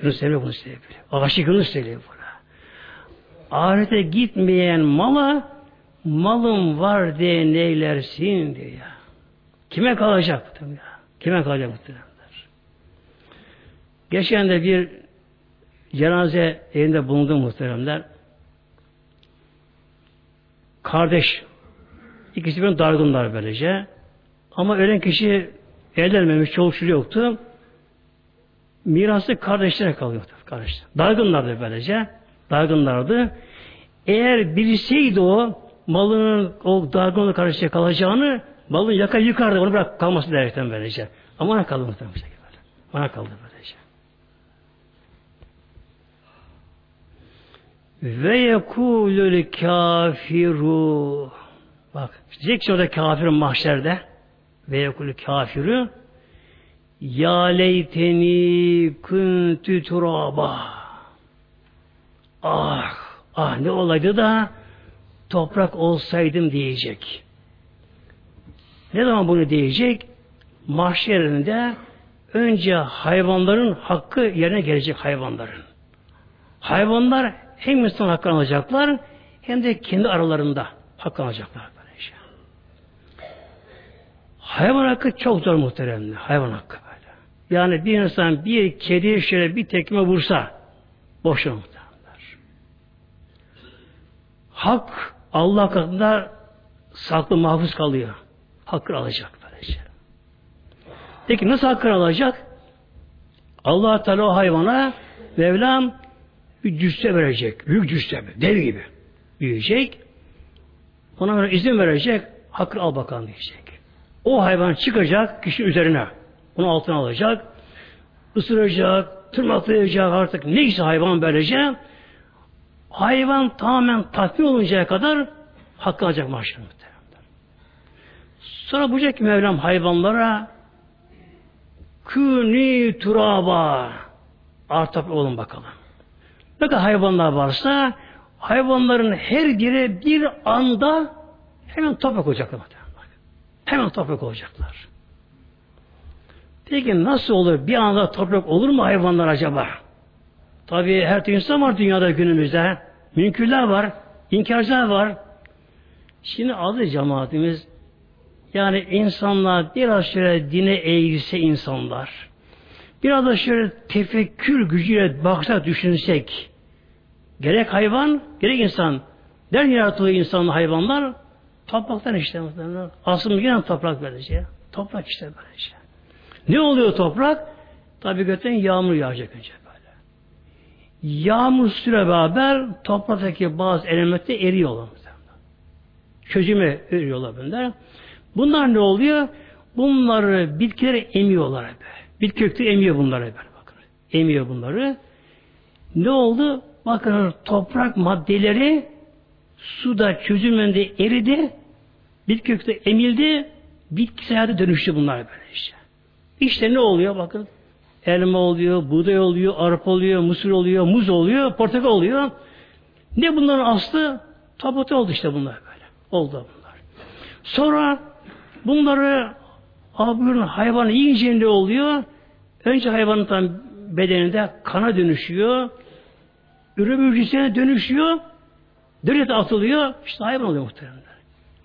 Yunus Emre bunu söylüyor. Aşık Yunus söylüyor bunu. Ahirete gitmeyen mala malın var de neylersin diyor ya. Kime kalacak ya? Kime kalacak bu Geçen de bir cenaze evinde bulundu muhteremler. Kardeş. İkisi birbirine dargınlar böylece. Ama ölen kişi evlenmemiş, çoluk çocuğu yoktu. Mirası kardeşlere kalıyordu. Kardeşler. Dargınlardı böylece. Dargınlardı. Eğer bilseydi o malının o dargınlığı kardeşe kalacağını malın yaka yıkardı. Onu bırak kalması derken böylece. Ama ona kaldı muhtemelen. Ona kaldı böylece. Ve yekulül kafiru Bak, diyecek ki orada kafirin mahşerde ve yekulü kafiru ya leyteni küntü turaba ah ah ne olaydı da toprak olsaydım diyecek. Ne zaman bunu diyecek? Mahşerinde önce hayvanların hakkı yerine gelecek hayvanların. Hayvanlar hem insan hakkını alacaklar hem de kendi aralarında hakkını alacaklar. Hayvan hakkı çok zor muhteremli. Hayvan hakkı böyle. Yani bir insan bir kediye şöyle bir tekme vursa boşuna muhteremler. Hak Allah katında saklı mahfuz kalıyor. Hakkı alacak böylece. Peki nasıl hakkı alacak? Allah Teala o hayvana Mevlam bir cüsse verecek. Büyük cüsse. Dev gibi. Büyüyecek. Ona göre izin verecek. Hakkı al bakalım diyecek. O hayvan çıkacak kişi üzerine. Onu altına alacak. ısıracak, tırmaklayacak artık neyse hayvan böylece hayvan tamamen tatmin oluncaya kadar hakkı alacak mahşer Sonra bulacak ki Mevlam hayvanlara künü turaba artık olun bakalım. Ne kadar hayvanlar varsa hayvanların her biri bir anda hemen toprak olacaklar. Hemen toprak olacaklar. Peki nasıl olur? Bir anda toprak olur mu hayvanlar acaba? Tabi her türlü insan var dünyada günümüzde. Münkürler var, inkarcılar var. Şimdi adı cemaatimiz yani insanlar biraz şöyle dine eğilse insanlar biraz da şöyle tefekkür gücüyle baksa düşünsek gerek hayvan gerek insan nereden yaratılıyor insanlı hayvanlar topraktan işte aslında yine toprak böylece toprak işte böylece ne oluyor toprak tabi gökten yağmur yağacak önce böyle yağmur süre beraber topraktaki bazı elementler eriyorlar çözüme eriyorlar bunlar Bunlar ne oluyor? Bunları bitkileri emiyorlar hep. Bitki kökte emiyor bunları hep. Bakın. Emiyor bunları. Ne oldu? Bakın toprak maddeleri suda çözülmende eridi. Bitki kökte emildi. Bitkisel hayata dönüştü bunlar böyle işte. İşte ne oluyor? Bakın elma oluyor, buğday oluyor, arpa oluyor, mısır oluyor, muz oluyor, portakal oluyor. Ne bunların aslı? Tabutu oldu işte bunlar böyle. Oldu bunlar. Sonra Bunları abinin hayvanı yiyince ne oluyor? Önce hayvanın tam bedeninde kana dönüşüyor. Ürün hücresine dönüşüyor. Dönete atılıyor. İşte hayvan oluyor muhtemelen.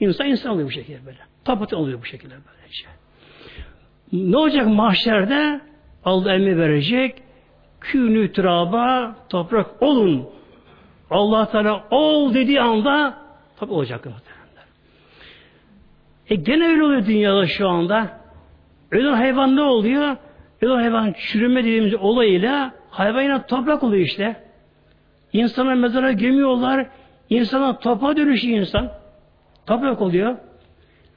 İnsan insan oluyor bu şekilde böyle. Tapatı oluyor bu şekilde böylece. Ne olacak mahşerde? Allah emri verecek. Künü traba toprak olun. Allah Teala ol dediği anda tabi olacak muhtemelen. E gene öyle oluyor dünyada şu anda. Ölen hayvan ne oluyor? Ölen hayvan çürüme dediğimiz olayıyla hayvan yine toprak oluyor işte. İnsana mezara gömüyorlar. İnsana topa dönüşüyor insan. Toprak oluyor.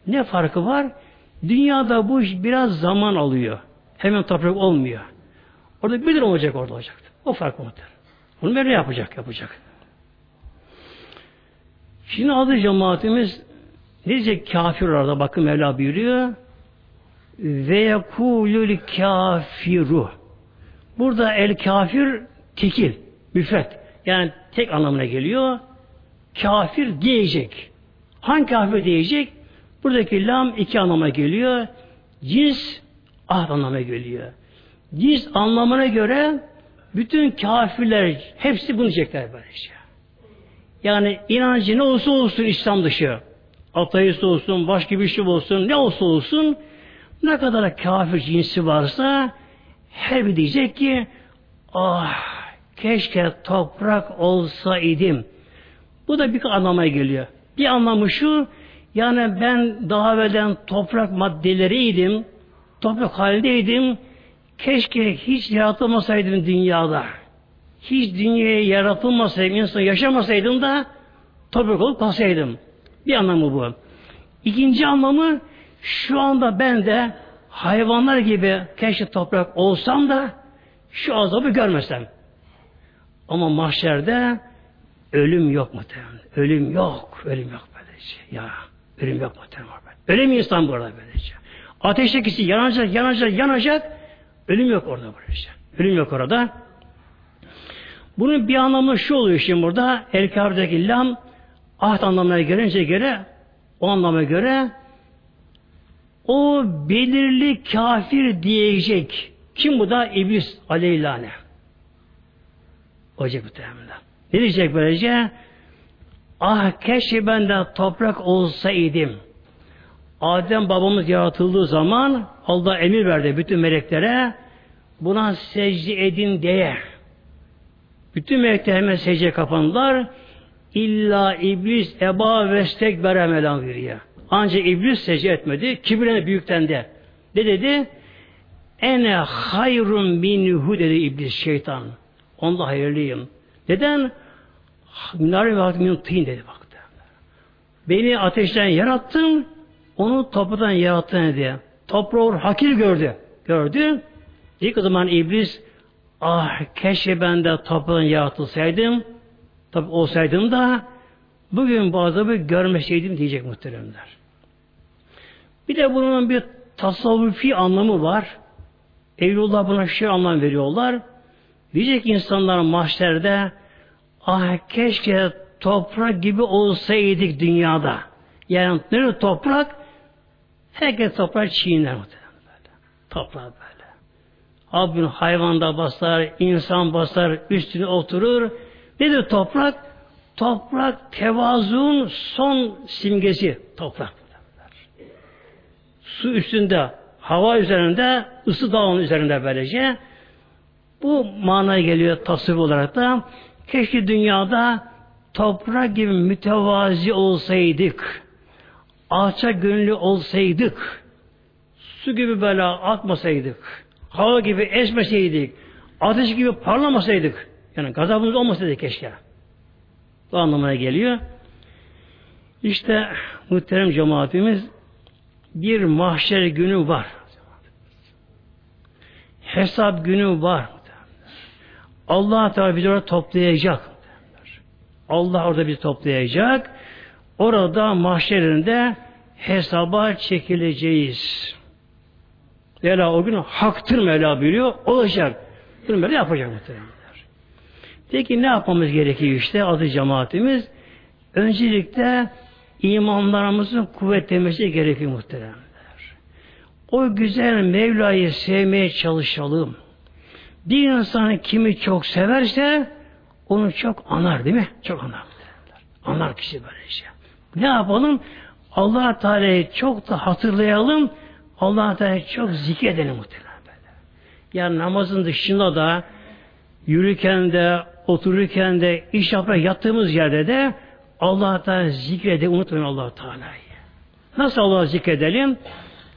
Ne farkı var? Dünyada bu iş biraz zaman alıyor. Hemen toprak olmuyor. Orada bir olacak orada olacak. O fark mıdır? Bunu böyle yapacak, yapacak. Şimdi adı cemaatimiz ne diyecek kafir bakın Mevla buyuruyor. Ve yekulül kafiru. Burada el kafir tekil, müfret. Yani tek anlamına geliyor. Kafir diyecek. Hangi kafir diyecek? Buradaki lam iki anlama geliyor. Cins ahd anlamına geliyor. Cins anlamına göre bütün kafirler hepsi bunu diyecekler böylece. Yani inancı ne olsa olsun İslam dışı. Ateist olsun, başka bir şey olsun, ne olsa olsun ne kadar kafir cinsi varsa her bir diyecek ki ah keşke toprak olsaydım. Bu da bir anlamaya geliyor. Bir anlamı şu yani ben daha evvelden toprak maddeleriydim, toprak halindeydim, keşke hiç yaratılmasaydım dünyada. Hiç dünyaya yaratılmasaydım, insan yaşamasaydım da toprak olup kalsaydım. Bir anlamı bu. İkinci anlamı şu anda ben de hayvanlar gibi keşke toprak olsam da şu azabı görmesem. Ama mahşerde ölüm yok muhtemelen. Ölüm yok. Ölüm yok böylece. Ya ölüm yok muhtemelen. Ölüm insan burada böylece. Ateşteki yanacak, yanacak, yanacak. Ölüm yok orada böylece. Ölüm yok orada. Bunun bir anlamı şu oluyor şimdi burada. El Kabe'deki lam ahd anlamına gelince göre o anlama göre o belirli kafir diyecek. Kim bu da? İblis aleyhilâne. Olacak muhtemelen. Ne diyecek böylece? Ah keşke ben de toprak olsaydım. Adem babamız yaratıldığı zaman Allah emir verdi bütün meleklere buna secde edin diye. Bütün melekler hemen secde kapandılar. İlla iblis eba ve stekbere melan veriyor. Ancak iblis secde etmedi. Kibirine büyükten de. Ne dedi? Ene hayrun minhu dedi iblis şeytan. Onda hayırlıyım. Neden? Minare ve min tin dedi baktı. Beni ateşten yarattın, onu topraktan yarattın diye. Toprağı hakir gördü. Gördü. İlk zaman iblis ah keşke ben de topraktan yaratılsaydım tabi olsaydım da bugün bu azabı görmeseydim diyecek muhteremler. Bir de bunun bir tasavvufi anlamı var. Evlullah buna şey anlam veriyorlar. Diyecek insanlar mahşerde ah keşke toprak gibi olsaydık dünyada. Yani nerede toprak? Herkes toprak çiğner böyle. Toprak böyle. Abin hayvan da basar, insan basar, üstüne oturur. Nedir toprak? Toprak tevazuun son simgesi toprak. Su üstünde, hava üzerinde, ısı dağının üzerinde böylece. Bu manaya geliyor tasvip olarak da keşke dünyada toprak gibi mütevazi olsaydık, alçak gönüllü olsaydık, su gibi böyle atmasaydık, hava gibi esmeseydik, ateş gibi parlamasaydık, yani gazabımız olmasaydı keşke. Bu anlamına geliyor. İşte muhterem cemaatimiz bir mahşer günü var. Hesap günü var. Allah Teala bizi orada toplayacak. Allah orada bizi toplayacak. Orada mahşerinde hesaba çekileceğiz. Mevla o gün haktır Mevla biliyor. Olacak. Bunu böyle yapacak muhtemelen. Peki ne yapmamız gerekiyor işte adı cemaatimiz? Öncelikle imanlarımızın kuvvetlemesi gerekiyor muhteremler. O güzel Mevla'yı sevmeye çalışalım. Bir insan kimi çok severse onu çok anar değil mi? Çok anar. Anar kişi böylece. Ne yapalım? allah Teala'yı çok da hatırlayalım. allah Teala'yı çok zikredelim muhtemelen böyle. Yani namazın dışında da yürürken de, otururken de, iş yaparak yattığımız yerde de allah Teala zikredelim. Unutmayın allah Teala'yı. Nasıl Allah'ı zikredelim?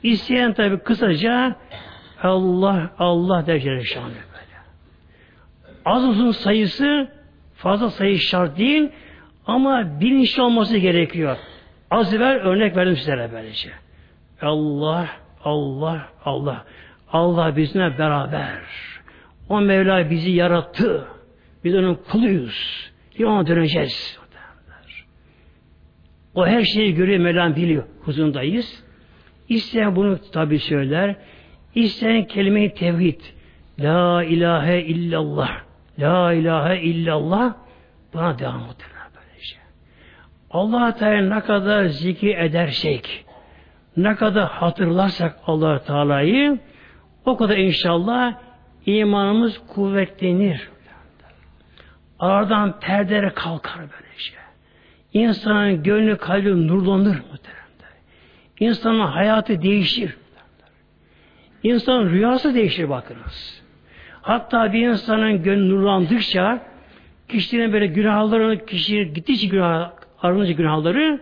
İsteyen tabi kısaca Allah, Allah der Celle Az uzun sayısı fazla sayı şart değil ama bilinçli olması gerekiyor. Az evvel örnek verdim sizlere böylece. Allah, Allah, Allah. Allah bizimle beraber. O Mevla bizi yarattı. Biz onun kuluyuz. Bir ona döneceğiz. O her şeyi görüyor, Mevlam biliyor. Huzundayız. İsteyen bunu tabi söyler. İsteyen kelime-i tevhid. La ilahe illallah. La ilahe illallah buna devam muhtemelen böylece. allah Teala ne kadar zikir edersek, ne kadar hatırlarsak allah Teala'yı o kadar inşallah imanımız kuvvetlenir. Aradan perdeler kalkar böylece. İnsanın gönlü kalbi nurlanır muhteremler. İnsanın hayatı değişir. İnsanın rüyası değişir bakınız. Hatta bir insanın gönlü nurlandıkça kişinin böyle günahlarını kişi gittikçe günah arınca günahları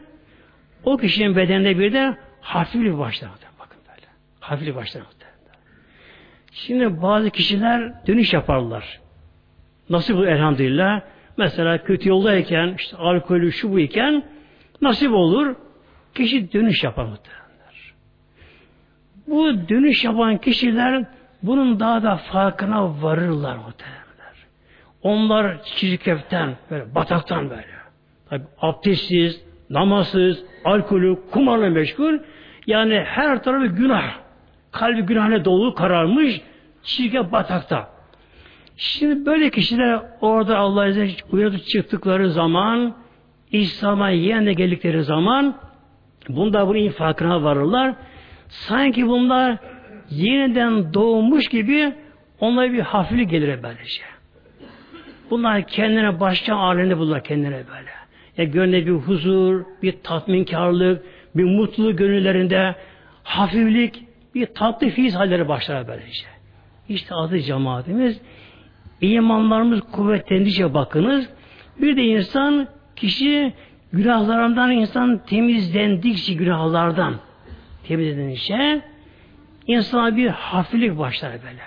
o kişinin bedeninde bir de hafifli başlar. Bakın böyle. Hafifli başlar. Şimdi bazı kişiler dönüş yaparlar. Nasip bu elhamdülillah. Mesela kötü yoldayken, işte alkolü şu bu iken nasip olur. Kişi dönüş yapar muhtemelenler. Bu dönüş yapan kişiler bunun daha da farkına varırlar muhtemelenler. Onlar çirkeften, böyle bataktan böyle. Tabi abdestsiz, namazsız, alkolü, kumarla meşgul. Yani her tarafı günah. Kalbi günahla dolu, kararmış, çirkef batakta. Şimdi böyle kişiler orada Allah izniyle uyanıp çıktıkları zaman İslam'a yeniden geldikleri zaman bunda bunun farkına varırlar. Sanki bunlar yeniden doğmuş gibi onlara bir hafiflik gelir böylece. Bunlar kendine başka alemde bulurlar kendine böyle. Ya gönlüne bir huzur, bir tatminkarlık, bir mutlu gönüllerinde hafiflik, bir tatlı fiiz halleri başlar böylece. İşte adı cemaatimiz imanlarımız kuvvetlendikçe bakınız. Bir de insan kişi günahlarından insan temizlendikçe günahlardan temizlendikçe insana bir hafiflik başlar böyle.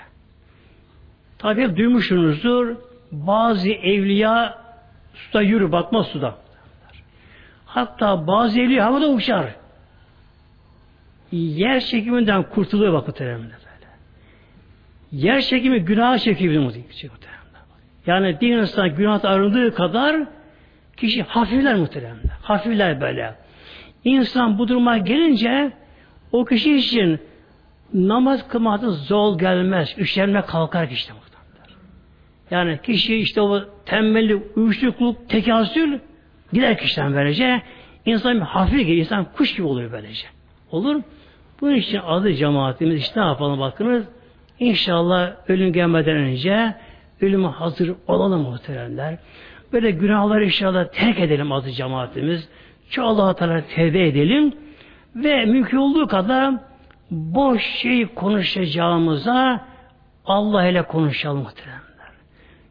Tabi hep duymuşsunuzdur. Bazı evliya suda yürü batmaz suda. Hatta bazı evliya havada uçar. Yer çekiminden kurtuluyor bakın tereminde böyle. Yer çekimi günah çekiyor yani bir insan günah arındığı kadar kişi hafifler muhtemelen. Hafifler böyle. İnsan bu duruma gelince o kişi için namaz kılmakta zor gelmez. Üşenme kalkar kişi muhtemelen. Yani kişi işte o tembellik, uyuşturukluk, tekasül gider kişiden böylece. İnsan hafif gelir. insan kuş gibi oluyor böylece. Olur. Bunun için adı cemaatimiz işte ne yapalım bakınız. İnşallah ölüm gelmeden önce ölüme hazır olalım muhteremler. Böyle günahları inşallah terk edelim adı cemaatimiz. Allah-u Teala tevbe edelim ve mümkün olduğu kadar boş şey konuşacağımıza Allah ile konuşalım muhteremler.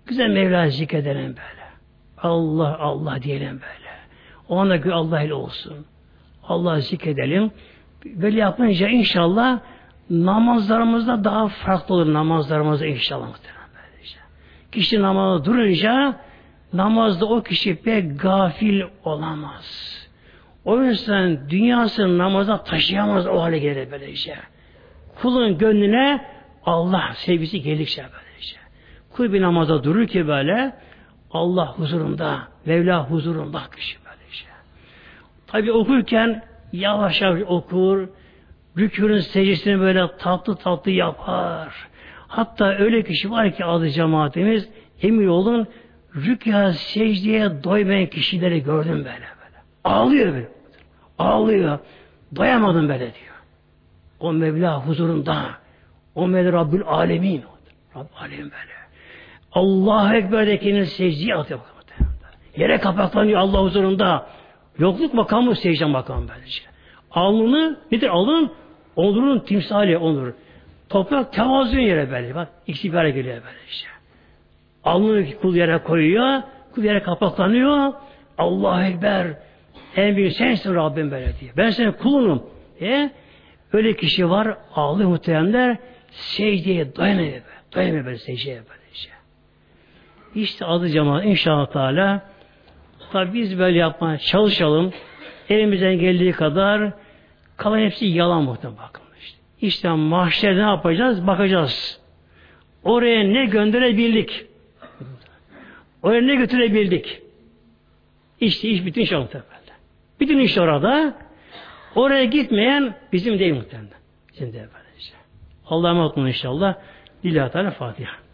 Güzel Mevla zikredelim böyle. Allah Allah diyelim böyle. Ona göre Allah ile olsun. Allah zikredelim. Böyle yapınca inşallah namazlarımızda daha farklı olur namazlarımızda inşallah muhtemelen. Kişi namazda durunca namazda o kişi pek gafil olamaz. O yüzden dünyasını namaza taşıyamaz o hale gelir böylece. Kulun gönlüne Allah sevgisi geldikçe böylece. Kul bir namaza durur ki böyle Allah huzurunda, Mevla huzurunda kişi böylece. Tabi okurken yavaş yavaş okur, rükûnun secdesini böyle tatlı tatlı yapar. Hatta öyle kişi var ki adı cemaatimiz emin olun rükya secdeye doymayan kişileri gördüm böyle böyle. Ağlıyor böyle. Ağlıyor. Doyamadım böyle diyor. O Mevla huzurunda. O Mevla Rabbül Alemin. Rabbül Alemin böyle. Allah Ekber'dekinin secdeye atıyor. Yere kapaklanıyor Allah huzurunda. Yokluk makamı secde makamı böylece. Alnını nedir alın? Onurun timsali onur. Toprak tevazu yere böyle. Bak ikisi bir geliyor böyle işte. Alnını kul yere koyuyor. Kul yere kapaklanıyor. Allah Ekber. En büyük sensin Rabbim böyle diye. Ben senin kulunum diye. Öyle kişi var ağlıyor muhteremler. Secdeye dayanamıyor. Böyle. Dayanamıyor böyle secdeye böyle işte. İşte adı cemaat inşallah Teala tabi biz böyle yapmaya çalışalım. Elimizden geldiği kadar kalan hepsi yalan muhtemelen bakın. İşte mahşerde ne yapacağız? Bakacağız. Oraya ne gönderebildik? Oraya ne götürebildik? İşte iş bitti inşallah. Bütün iş orada. Oraya gitmeyen bizim değil muhtemelen. Bizim böylece. Allah'a emanet olun inşallah. Lillahi Teala Fatiha.